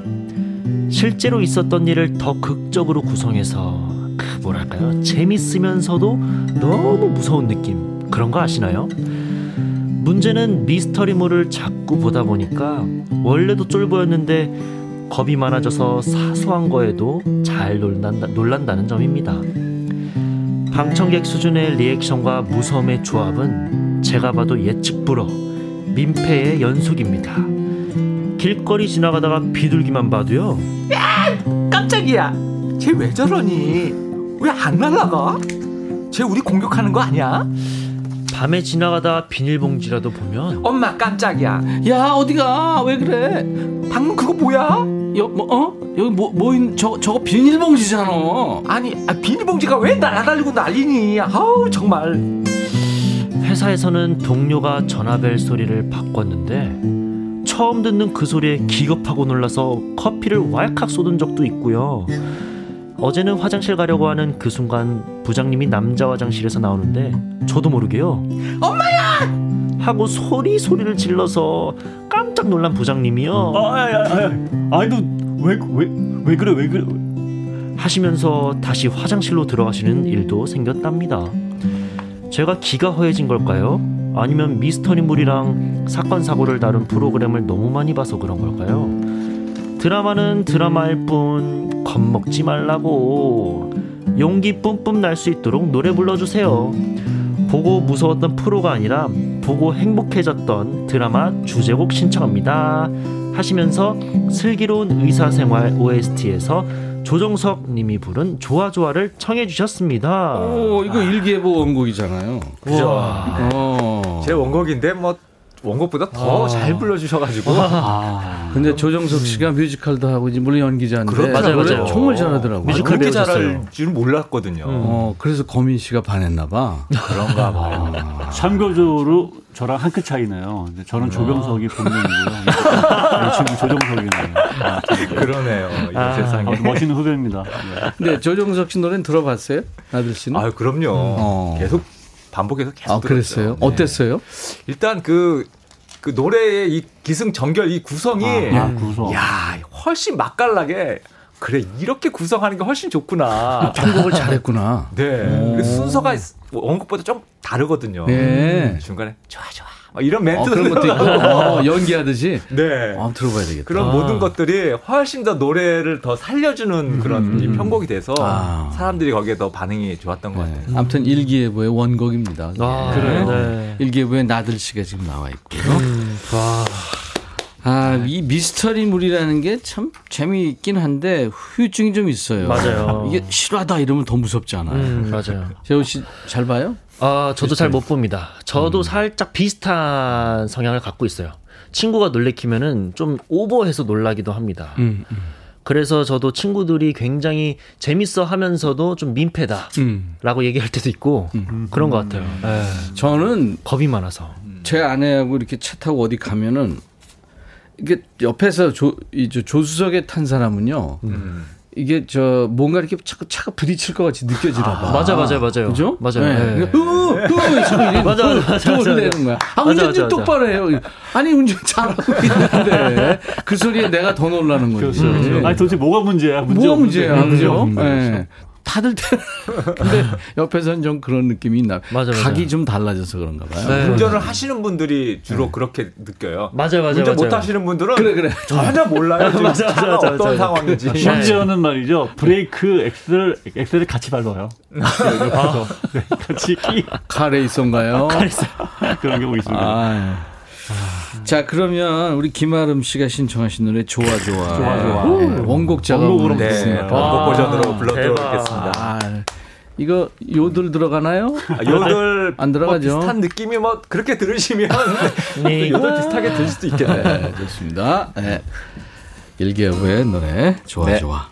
[SPEAKER 4] 실제로 있었던 일을 더 극적으로 구성해서 그 뭐랄까요 재밌으면서도 너무 무서운 느낌 그런 거 아시나요? 문제는 미스터리물을 자꾸 보다 보니까 원래도 쫄보였는데 겁이 많아져서 사소한 거에도 잘 놀란다, 놀란다는 점입니다. 방청객 수준의 리액션과 무서움의 조합은 제가 봐도 예측 불허 민폐의 연속입니다. 길거리 지나가다가 비둘기만 봐도요.
[SPEAKER 7] 깜짝이야 쟤 왜 저러니 왜 안 날라가 쟤 우리 공격하는 거 아니야
[SPEAKER 4] 밤에 지나가다 비닐봉지라도 보면
[SPEAKER 7] 엄마 깜짝이야
[SPEAKER 1] 야, 어디가? 왜 그래?
[SPEAKER 7] 방금 그거 뭐야
[SPEAKER 1] 여, 뭐, 어? 여기 뭐, 뭐, 있, 저, 저거 비닐봉지잖아.
[SPEAKER 7] 아니 아, 비닐봉지가 왜 날아다니고 난리니 아우 정말
[SPEAKER 4] 회사에서는 동료가 전화벨 소리를 바꿨는데 처음 듣는 그 소리에 기겁하고 놀라서 커피를 왈칵 쏟은 적도 있고요. 어제는 화장실 가려고 하는 그 순간 부장님이 남자 화장실에서 나오는데 저도 모르게요. 엄마야! 하고 소리 소리를 질러서 깜짝 놀란 부장님이요.
[SPEAKER 5] 아, 아, 아, 아니, 너왜왜 왜 그래 왜 그래?
[SPEAKER 4] 하시면서 다시 화장실로 들어가시는 일도 생겼답니다. 제가 기가 허해진 걸까요? 아니면 미스터리 물이랑 사건 사고를 다룬 프로그램을 너무 많이 봐서 그런 걸까요? 드라마는 드라마일 뿐 겁먹지 말라고 용기 뿜뿜 날 수 있도록 노래 불러주세요. 보고 무서웠던 프로가 아니라 보고 행복해졌던 드라마 주제곡 신청합니다. 하시면서 슬기로운 의사생활 OST에서 조정석 님이 부른 좋아 좋아를 청해 주셨습니다.
[SPEAKER 1] 오, 이거 일기예보 원곡이잖아요.
[SPEAKER 6] 그죠.
[SPEAKER 1] 어.
[SPEAKER 6] 제 원곡인데 뭐 원곡보다 더잘 불러주셔가지고
[SPEAKER 5] 아,
[SPEAKER 1] 근데 조정석 씨가 뮤지컬도 하고 이제 물론 연기자인데
[SPEAKER 6] 그렇죠.
[SPEAKER 4] 맞아요,
[SPEAKER 1] 노래
[SPEAKER 4] 맞아요.
[SPEAKER 1] 정말 잘하더라고요.
[SPEAKER 4] 뮤지컬
[SPEAKER 6] 그렇게. 잘할 줄은 몰랐거든요.
[SPEAKER 1] 어, 그래서 거민 씨가 반했나 봐.
[SPEAKER 6] 그런가 봐요.
[SPEAKER 5] 참고적으로 저랑 한 끗 차이네요. 저는 조병석이 본명이고요. 이 친구 조정석이네요. 아, 참,
[SPEAKER 6] 그러네요. 이 세상에.
[SPEAKER 5] 아, 멋있는 후배입니다. 네.
[SPEAKER 1] 근데 조정석 씨 노래는 들어봤어요? 나들 씨는?
[SPEAKER 6] 아 그럼요.
[SPEAKER 1] 어.
[SPEAKER 6] 계속 반복해서 계속
[SPEAKER 1] 아, 그랬어요?
[SPEAKER 6] 네.
[SPEAKER 1] 어땠어요?
[SPEAKER 6] 일단 그, 그 노래의 이 기승전결 이 구성이
[SPEAKER 5] 아, 구성.
[SPEAKER 6] 야 훨씬 맛깔나게 그래 이렇게 구성하는 게 훨씬 좋구나.
[SPEAKER 1] 편곡을 잘했구나.
[SPEAKER 6] 네. 순서가 원곡보다 좀 다르거든요.
[SPEAKER 1] 네.
[SPEAKER 6] 중간에 좋아 좋아 막 이런
[SPEAKER 1] 어,
[SPEAKER 6] 멘트
[SPEAKER 1] 그런 것도 있고, 어, 연기하듯이.
[SPEAKER 6] 네.
[SPEAKER 1] 아, 들어봐야 되겠다.
[SPEAKER 6] 그런
[SPEAKER 4] 아.
[SPEAKER 6] 모든 것들이 훨씬 더 노래를 더 살려주는 그런 이 편곡이 돼서
[SPEAKER 1] 아.
[SPEAKER 6] 사람들이 거기에 더 반응이 좋았던 것 같아요.
[SPEAKER 1] 네. 아무튼 일기예보의 원곡입니다.
[SPEAKER 4] 아,
[SPEAKER 1] 그래요?
[SPEAKER 4] 네.
[SPEAKER 1] 일기예보에 나들 씨가 지금 나와 있고요. 아, 이 미스터리물이라는 게 참 재미있긴 한데 후유증이 좀 있어요.
[SPEAKER 4] 맞아요.
[SPEAKER 1] 이게 실화다 이러면 더 무섭잖아요.
[SPEAKER 4] 음, 맞아요.
[SPEAKER 1] 재호 씨 잘 봐요?
[SPEAKER 4] 아, 저도 잘 못 봅니다. 저도 살짝 비슷한 성향을 갖고 있어요. 친구가 놀래키면은 좀 오버해서 놀라기도 합니다.
[SPEAKER 1] 음,
[SPEAKER 4] 그래서 저도 친구들이 굉장히 재밌어 하면서도 좀 민폐다 라고
[SPEAKER 1] 음.
[SPEAKER 4] 얘기할 때도 있고 그런 것 같아요. 예.
[SPEAKER 1] 저는
[SPEAKER 4] 겁이 많아서.
[SPEAKER 1] 제 아내하고 이렇게 차 타고 어디 가면은 이게 옆에서 조, 이저 조수석에 탄 사람은요.
[SPEAKER 6] 음.
[SPEAKER 1] 이게 저 뭔가 이렇게 자꾸 차가 부딪힐 것 같이 느껴지나 봐.
[SPEAKER 4] 맞아, 맞아요, 맞아요.
[SPEAKER 1] 그죠?
[SPEAKER 4] 맞아요.
[SPEAKER 1] 네.
[SPEAKER 4] 네.
[SPEAKER 1] 으, 으, 자꾸 이래.
[SPEAKER 4] 맞아, 맞아, 맞아, 맞아.
[SPEAKER 1] 되는 거야. 아,
[SPEAKER 4] 맞아,
[SPEAKER 1] 운전
[SPEAKER 4] 맞아,
[SPEAKER 1] 좀
[SPEAKER 4] 맞아.
[SPEAKER 1] 똑바로 해요. 아니, 운전 잘하고 있는데. 그 소리에 내가 더 놀라는 거지.
[SPEAKER 5] 그렇죠. 그렇죠. 아니 도대체 뭐가 문제야? 문제
[SPEAKER 1] 뭐가 문제야,
[SPEAKER 5] 문제.
[SPEAKER 1] 그죠?
[SPEAKER 5] 음,
[SPEAKER 1] 예. 다들 때. 근데 옆에서는 좀 그런 느낌이 있나.
[SPEAKER 4] 맞아, 맞아.
[SPEAKER 1] 각이 좀 달라져서 그런가 봐요.
[SPEAKER 4] 네.
[SPEAKER 6] 운전을 하시는 분들이 주로 그렇게 느껴요.
[SPEAKER 4] 맞아요, 맞아요,
[SPEAKER 6] 운전 못. 하시는 분들은
[SPEAKER 1] 그래, 그래.
[SPEAKER 6] 전혀 몰라요. 지금
[SPEAKER 4] 맞아,
[SPEAKER 6] 차가
[SPEAKER 4] 맞아,
[SPEAKER 6] 어떤
[SPEAKER 4] 맞아.
[SPEAKER 6] 상황인지.
[SPEAKER 5] 심지어는 말이죠. 브레이크 엑셀 엑셀을 같이 밟아요. 옆에서 네, 같이 끼
[SPEAKER 1] 카레이서인가요?
[SPEAKER 5] 그런 경우 있습니다.
[SPEAKER 1] 아, 예. 자 그러면 우리 김아름 씨가 신청하신 노래 좋아 좋아
[SPEAKER 5] 좋아, 좋아.
[SPEAKER 1] 네, 원곡자가
[SPEAKER 5] 원곡으로
[SPEAKER 6] 네. 원곡 버전으로 불러드리겠습니다.
[SPEAKER 1] 아, 이거 요들 들어가나요?
[SPEAKER 6] 아, 요들
[SPEAKER 1] 안 들어가죠?
[SPEAKER 6] 뭐 비슷한 느낌이 뭐 그렇게 들으시면
[SPEAKER 4] 네.
[SPEAKER 6] 요들 비슷하게 들을 수도 있겠네.
[SPEAKER 1] 네, 좋습니다. 네. 일기예보의 노래 좋아
[SPEAKER 6] 네.
[SPEAKER 1] 좋아.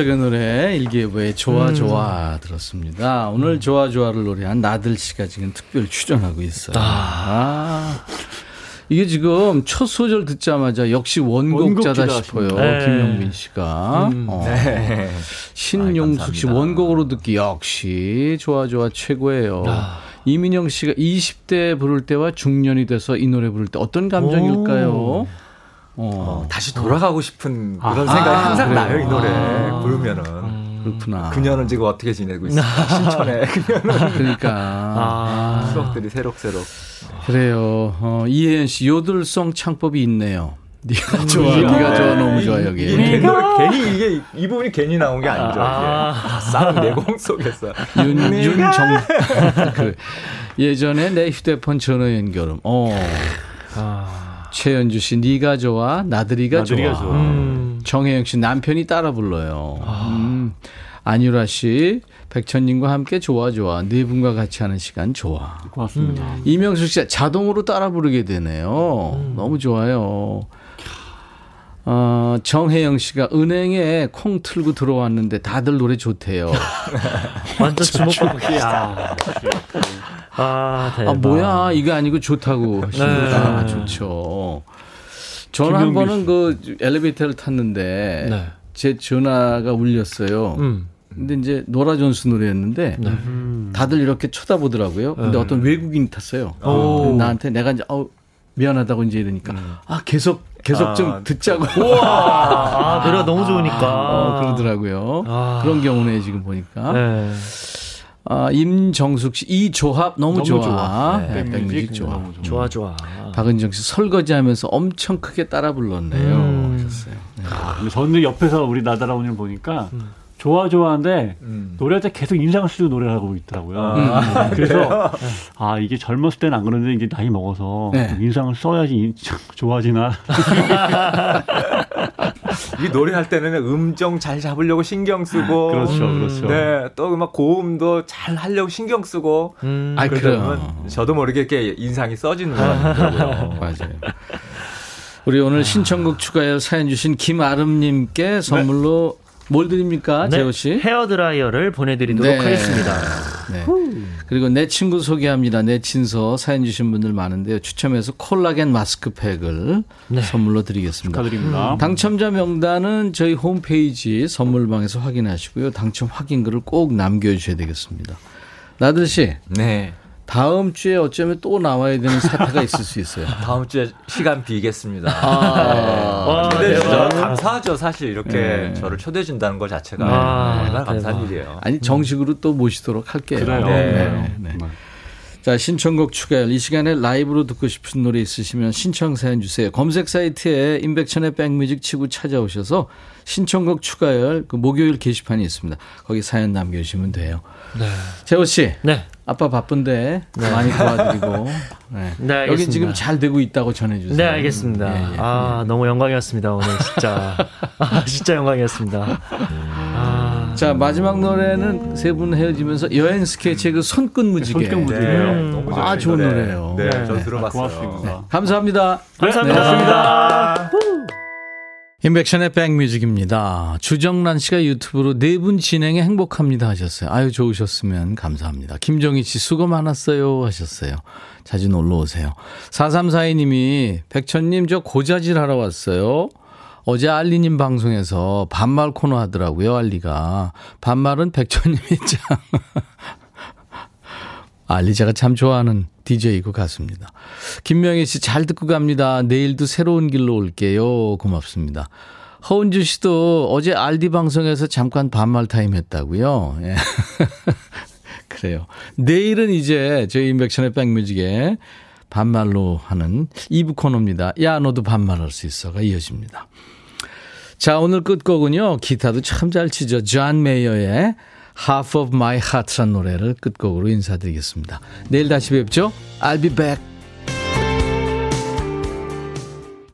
[SPEAKER 1] 속의 노래 일기예보의 좋아 좋아 들었습니다. 오늘 좋아 좋아를 노래한 나들 씨가 지금 특별 출연하고 있어요. 아. 이게 지금 첫 소절 듣자마자 역시 원곡자다 싶어요.
[SPEAKER 4] 싶네요.
[SPEAKER 1] 김영민 씨가. 어.
[SPEAKER 6] 네.
[SPEAKER 1] 신용숙 씨
[SPEAKER 6] 아이, 감사합니다.
[SPEAKER 1] 원곡으로 듣기 역시 좋아 좋아 최고예요. 이민영 씨가 20대 부를 때와 중년이 돼서 이 노래 부를 때 어떤 감정일까요? 어,
[SPEAKER 6] 다시 돌아가고 싶은 그런
[SPEAKER 1] 아,
[SPEAKER 6] 생각이 항상
[SPEAKER 1] 그래요?
[SPEAKER 6] 나요 이 노래
[SPEAKER 1] 아.
[SPEAKER 6] 부르면은
[SPEAKER 1] 그렇구나.
[SPEAKER 6] 그녀는 지금 어떻게 지내고 있어 신천에 그녀는
[SPEAKER 1] 그러니까
[SPEAKER 4] 아,
[SPEAKER 6] 추억들이 새록새록
[SPEAKER 1] 그래요. 어, 이혜연 씨 요들송 창법이 있네요. 네가 좋아, 네가 좋아, 너무 좋아 여기.
[SPEAKER 6] 이게 이 노래 괜히 이게 이 부분이 괜히 나온 게 아니죠
[SPEAKER 4] 아.
[SPEAKER 6] 다 쌓은 내공 속에서
[SPEAKER 1] 윤, 윤정. 그, 예전에 내 휴대폰 전화 연결음. 어. 최연주 씨, 네가 좋아, 나들이가,
[SPEAKER 5] 나들이가
[SPEAKER 1] 좋아.
[SPEAKER 5] 좋아.
[SPEAKER 4] 음.
[SPEAKER 1] 정혜영 씨, 남편이 따라 불러요. 음. 안유라 씨, 백천님과 함께 좋아, 좋아. 네 분과 같이 하는 시간 좋아.
[SPEAKER 5] 고맙습니다.
[SPEAKER 1] 이명숙 씨, 자동으로 따라 부르게 되네요. 너무 좋아요. 어, 정혜영 씨가 은행에 콩 틀고 들어왔는데 다들 노래 좋대요.
[SPEAKER 4] 완전 주목받고
[SPEAKER 5] 야,
[SPEAKER 4] 아, 대박.
[SPEAKER 1] 아, 뭐야, 이거 아니고 좋다고 하십니다.
[SPEAKER 4] 네.
[SPEAKER 1] 좋죠. 저는 한 번은 그 엘리베이터를 탔는데
[SPEAKER 4] 네.
[SPEAKER 1] 제 전화가 울렸어요.
[SPEAKER 4] 음.
[SPEAKER 1] 근데 이제 노라 존스 노래였는데
[SPEAKER 4] 네.
[SPEAKER 1] 다들 이렇게 쳐다보더라고요. 근데 어떤 외국인이 탔어요.
[SPEAKER 4] 오.
[SPEAKER 1] 나한테 내가 이제 어 미안하다고 이제 이러니까 아 계속 계속 좀
[SPEAKER 6] 아,
[SPEAKER 1] 듣자고
[SPEAKER 4] 아, 노래가 너무 좋으니까.
[SPEAKER 1] 어, 그러더라고요.
[SPEAKER 4] 아.
[SPEAKER 1] 그런 경우네 지금 보니까.
[SPEAKER 4] 네.
[SPEAKER 1] 아, 임정숙 씨 이 조합 너무,
[SPEAKER 5] 너무
[SPEAKER 1] 좋아.
[SPEAKER 5] 좋아.
[SPEAKER 1] 네,
[SPEAKER 5] 백뮤직
[SPEAKER 1] 백뮤직 좋아.
[SPEAKER 5] 너무 좋아.
[SPEAKER 4] 좋아, 좋아.
[SPEAKER 1] 박은정 씨 설거지 하면서 엄청 크게 따라 불렀네요.
[SPEAKER 4] 음.
[SPEAKER 1] 하셨어요.
[SPEAKER 5] 근데 저는 옆에서 우리 나다라오님 보니까 좋아 좋아하는데
[SPEAKER 6] 음.
[SPEAKER 5] 노래할 때 계속 인상을 쓰고 노래를 하고 있더라고요.
[SPEAKER 6] 아,
[SPEAKER 5] 그래서 아 이게 젊었을 때는 안 그러는데 이제 나이 먹어서
[SPEAKER 1] 네.
[SPEAKER 5] 인상을 써야지 인- 좋아지나.
[SPEAKER 6] 이 노래할 때는 음정 잘 잡으려고 신경 쓰고
[SPEAKER 5] 그렇죠,
[SPEAKER 4] 음.
[SPEAKER 5] 그렇죠.
[SPEAKER 6] 네, 또막 고음도 잘 하려고 신경 쓰고
[SPEAKER 4] 음.
[SPEAKER 1] 아, 그럼.
[SPEAKER 6] 보면 저도 모르게 이렇게 인상이 써지는 것 같더라고요.
[SPEAKER 1] 맞아요. 우리 오늘 신청곡 추가열 사연 주신 김아름님께 선물로 뭘 드립니까,
[SPEAKER 4] 네,
[SPEAKER 1] 재호 씨?
[SPEAKER 4] 헤어 드라이어를 보내드리도록
[SPEAKER 1] 네.
[SPEAKER 4] 하겠습니다.
[SPEAKER 1] 네. 그리고 내 친구 소개합니다. 내 친서 사연 주신 분들 많은데요. 추첨해서 콜라겐 마스크팩을
[SPEAKER 4] 네.
[SPEAKER 1] 선물로 드리겠습니다.
[SPEAKER 5] 축하드립니다.
[SPEAKER 1] 당첨자 명단은 저희 홈페이지 선물방에서 확인하시고요. 당첨 확인글을 꼭 남겨주셔야 되겠습니다. 나들 씨,
[SPEAKER 6] 네.
[SPEAKER 1] 다음 주에 어쩌면 또 나와야 되는 사태가 있을 수 있어요.
[SPEAKER 6] 다음 주에 시간 비겠습니다.
[SPEAKER 1] 아,
[SPEAKER 4] 와,
[SPEAKER 6] 초대해 주셔서
[SPEAKER 4] 대박.
[SPEAKER 6] 감사하죠. 사실 이렇게
[SPEAKER 1] 네.
[SPEAKER 6] 저를 초대해 준다는 것 자체가
[SPEAKER 4] 아,
[SPEAKER 6] 얼마나 감사한
[SPEAKER 4] 대박.
[SPEAKER 6] 일이에요.
[SPEAKER 1] 아니 정식으로 또 모시도록 할게요.
[SPEAKER 5] 그래요.
[SPEAKER 1] 네,
[SPEAKER 5] 네.
[SPEAKER 1] 네.
[SPEAKER 5] 정말.
[SPEAKER 1] 자 신청곡 추가열 이 시간에 라이브로 듣고 싶은 노래 있으시면 신청 사연 주세요. 검색 사이트에 임백천의 백뮤직 치고 찾아오셔서 신청곡 추가열 그 목요일 게시판이 있습니다. 거기 사연 남겨주시면 돼요.
[SPEAKER 4] 네.
[SPEAKER 1] 재호 씨,
[SPEAKER 4] 네.
[SPEAKER 1] 아빠 바쁜데 많이 도와드리고 네.
[SPEAKER 4] 네,
[SPEAKER 1] 여기
[SPEAKER 4] 알겠습니다.
[SPEAKER 1] 지금 잘 되고 있다고 전해주세요.
[SPEAKER 4] 네, 알겠습니다.
[SPEAKER 1] 예, 예.
[SPEAKER 4] 아, 너무 영광이었습니다, 오늘 진짜. 아, 진짜 영광이었습니다. 아,
[SPEAKER 1] 자 마지막 노래는 세 분 헤어지면서 여행 스케치의 그 손끝 무지개.
[SPEAKER 5] 손끝 무지개.
[SPEAKER 6] 네,
[SPEAKER 4] 음.
[SPEAKER 6] 너무
[SPEAKER 1] 아,
[SPEAKER 6] 좋은 노래.
[SPEAKER 1] 노래예요.
[SPEAKER 6] 네,
[SPEAKER 1] 네.
[SPEAKER 6] 저 들어봤어요.
[SPEAKER 5] 고맙습니다.
[SPEAKER 1] 감사합니다.
[SPEAKER 4] 감사합니다.
[SPEAKER 1] 인백션의 백뮤직입니다. 주정란 씨가 유튜브로 네 분 진행에 행복합니다 하셨어요. 아유 좋으셨으면 감사합니다. 김정희 씨 수고 많았어요 하셨어요. 자주 놀러 오세요. 4342님이 백천님 저 고자질 하러 왔어요. 어제 알리님 방송에서 반말 코너 하더라고요 알리가. 반말은 백천님이 짱. 알리 제가 참 좋아하는 DJ이고 같습니다. 김명희 씨 잘 듣고 갑니다. 내일도 새로운 길로 올게요. 고맙습니다. 허은주 씨도 어제 알디 방송에서 잠깐 반말 타임 했다고요. 예. 그래요. 내일은 이제 저희 임백천의 백뮤직에 반말로 하는 2부 코너입니다. 야 너도 반말할 수 있어가 이어집니다. 자 오늘 끝곡은요. 기타도 참 잘 치죠. 존 메이어의 Half of My Heart란 노래를 끝곡으로 인사드리겠습니다. 내일 다시 뵙죠. I'll be back.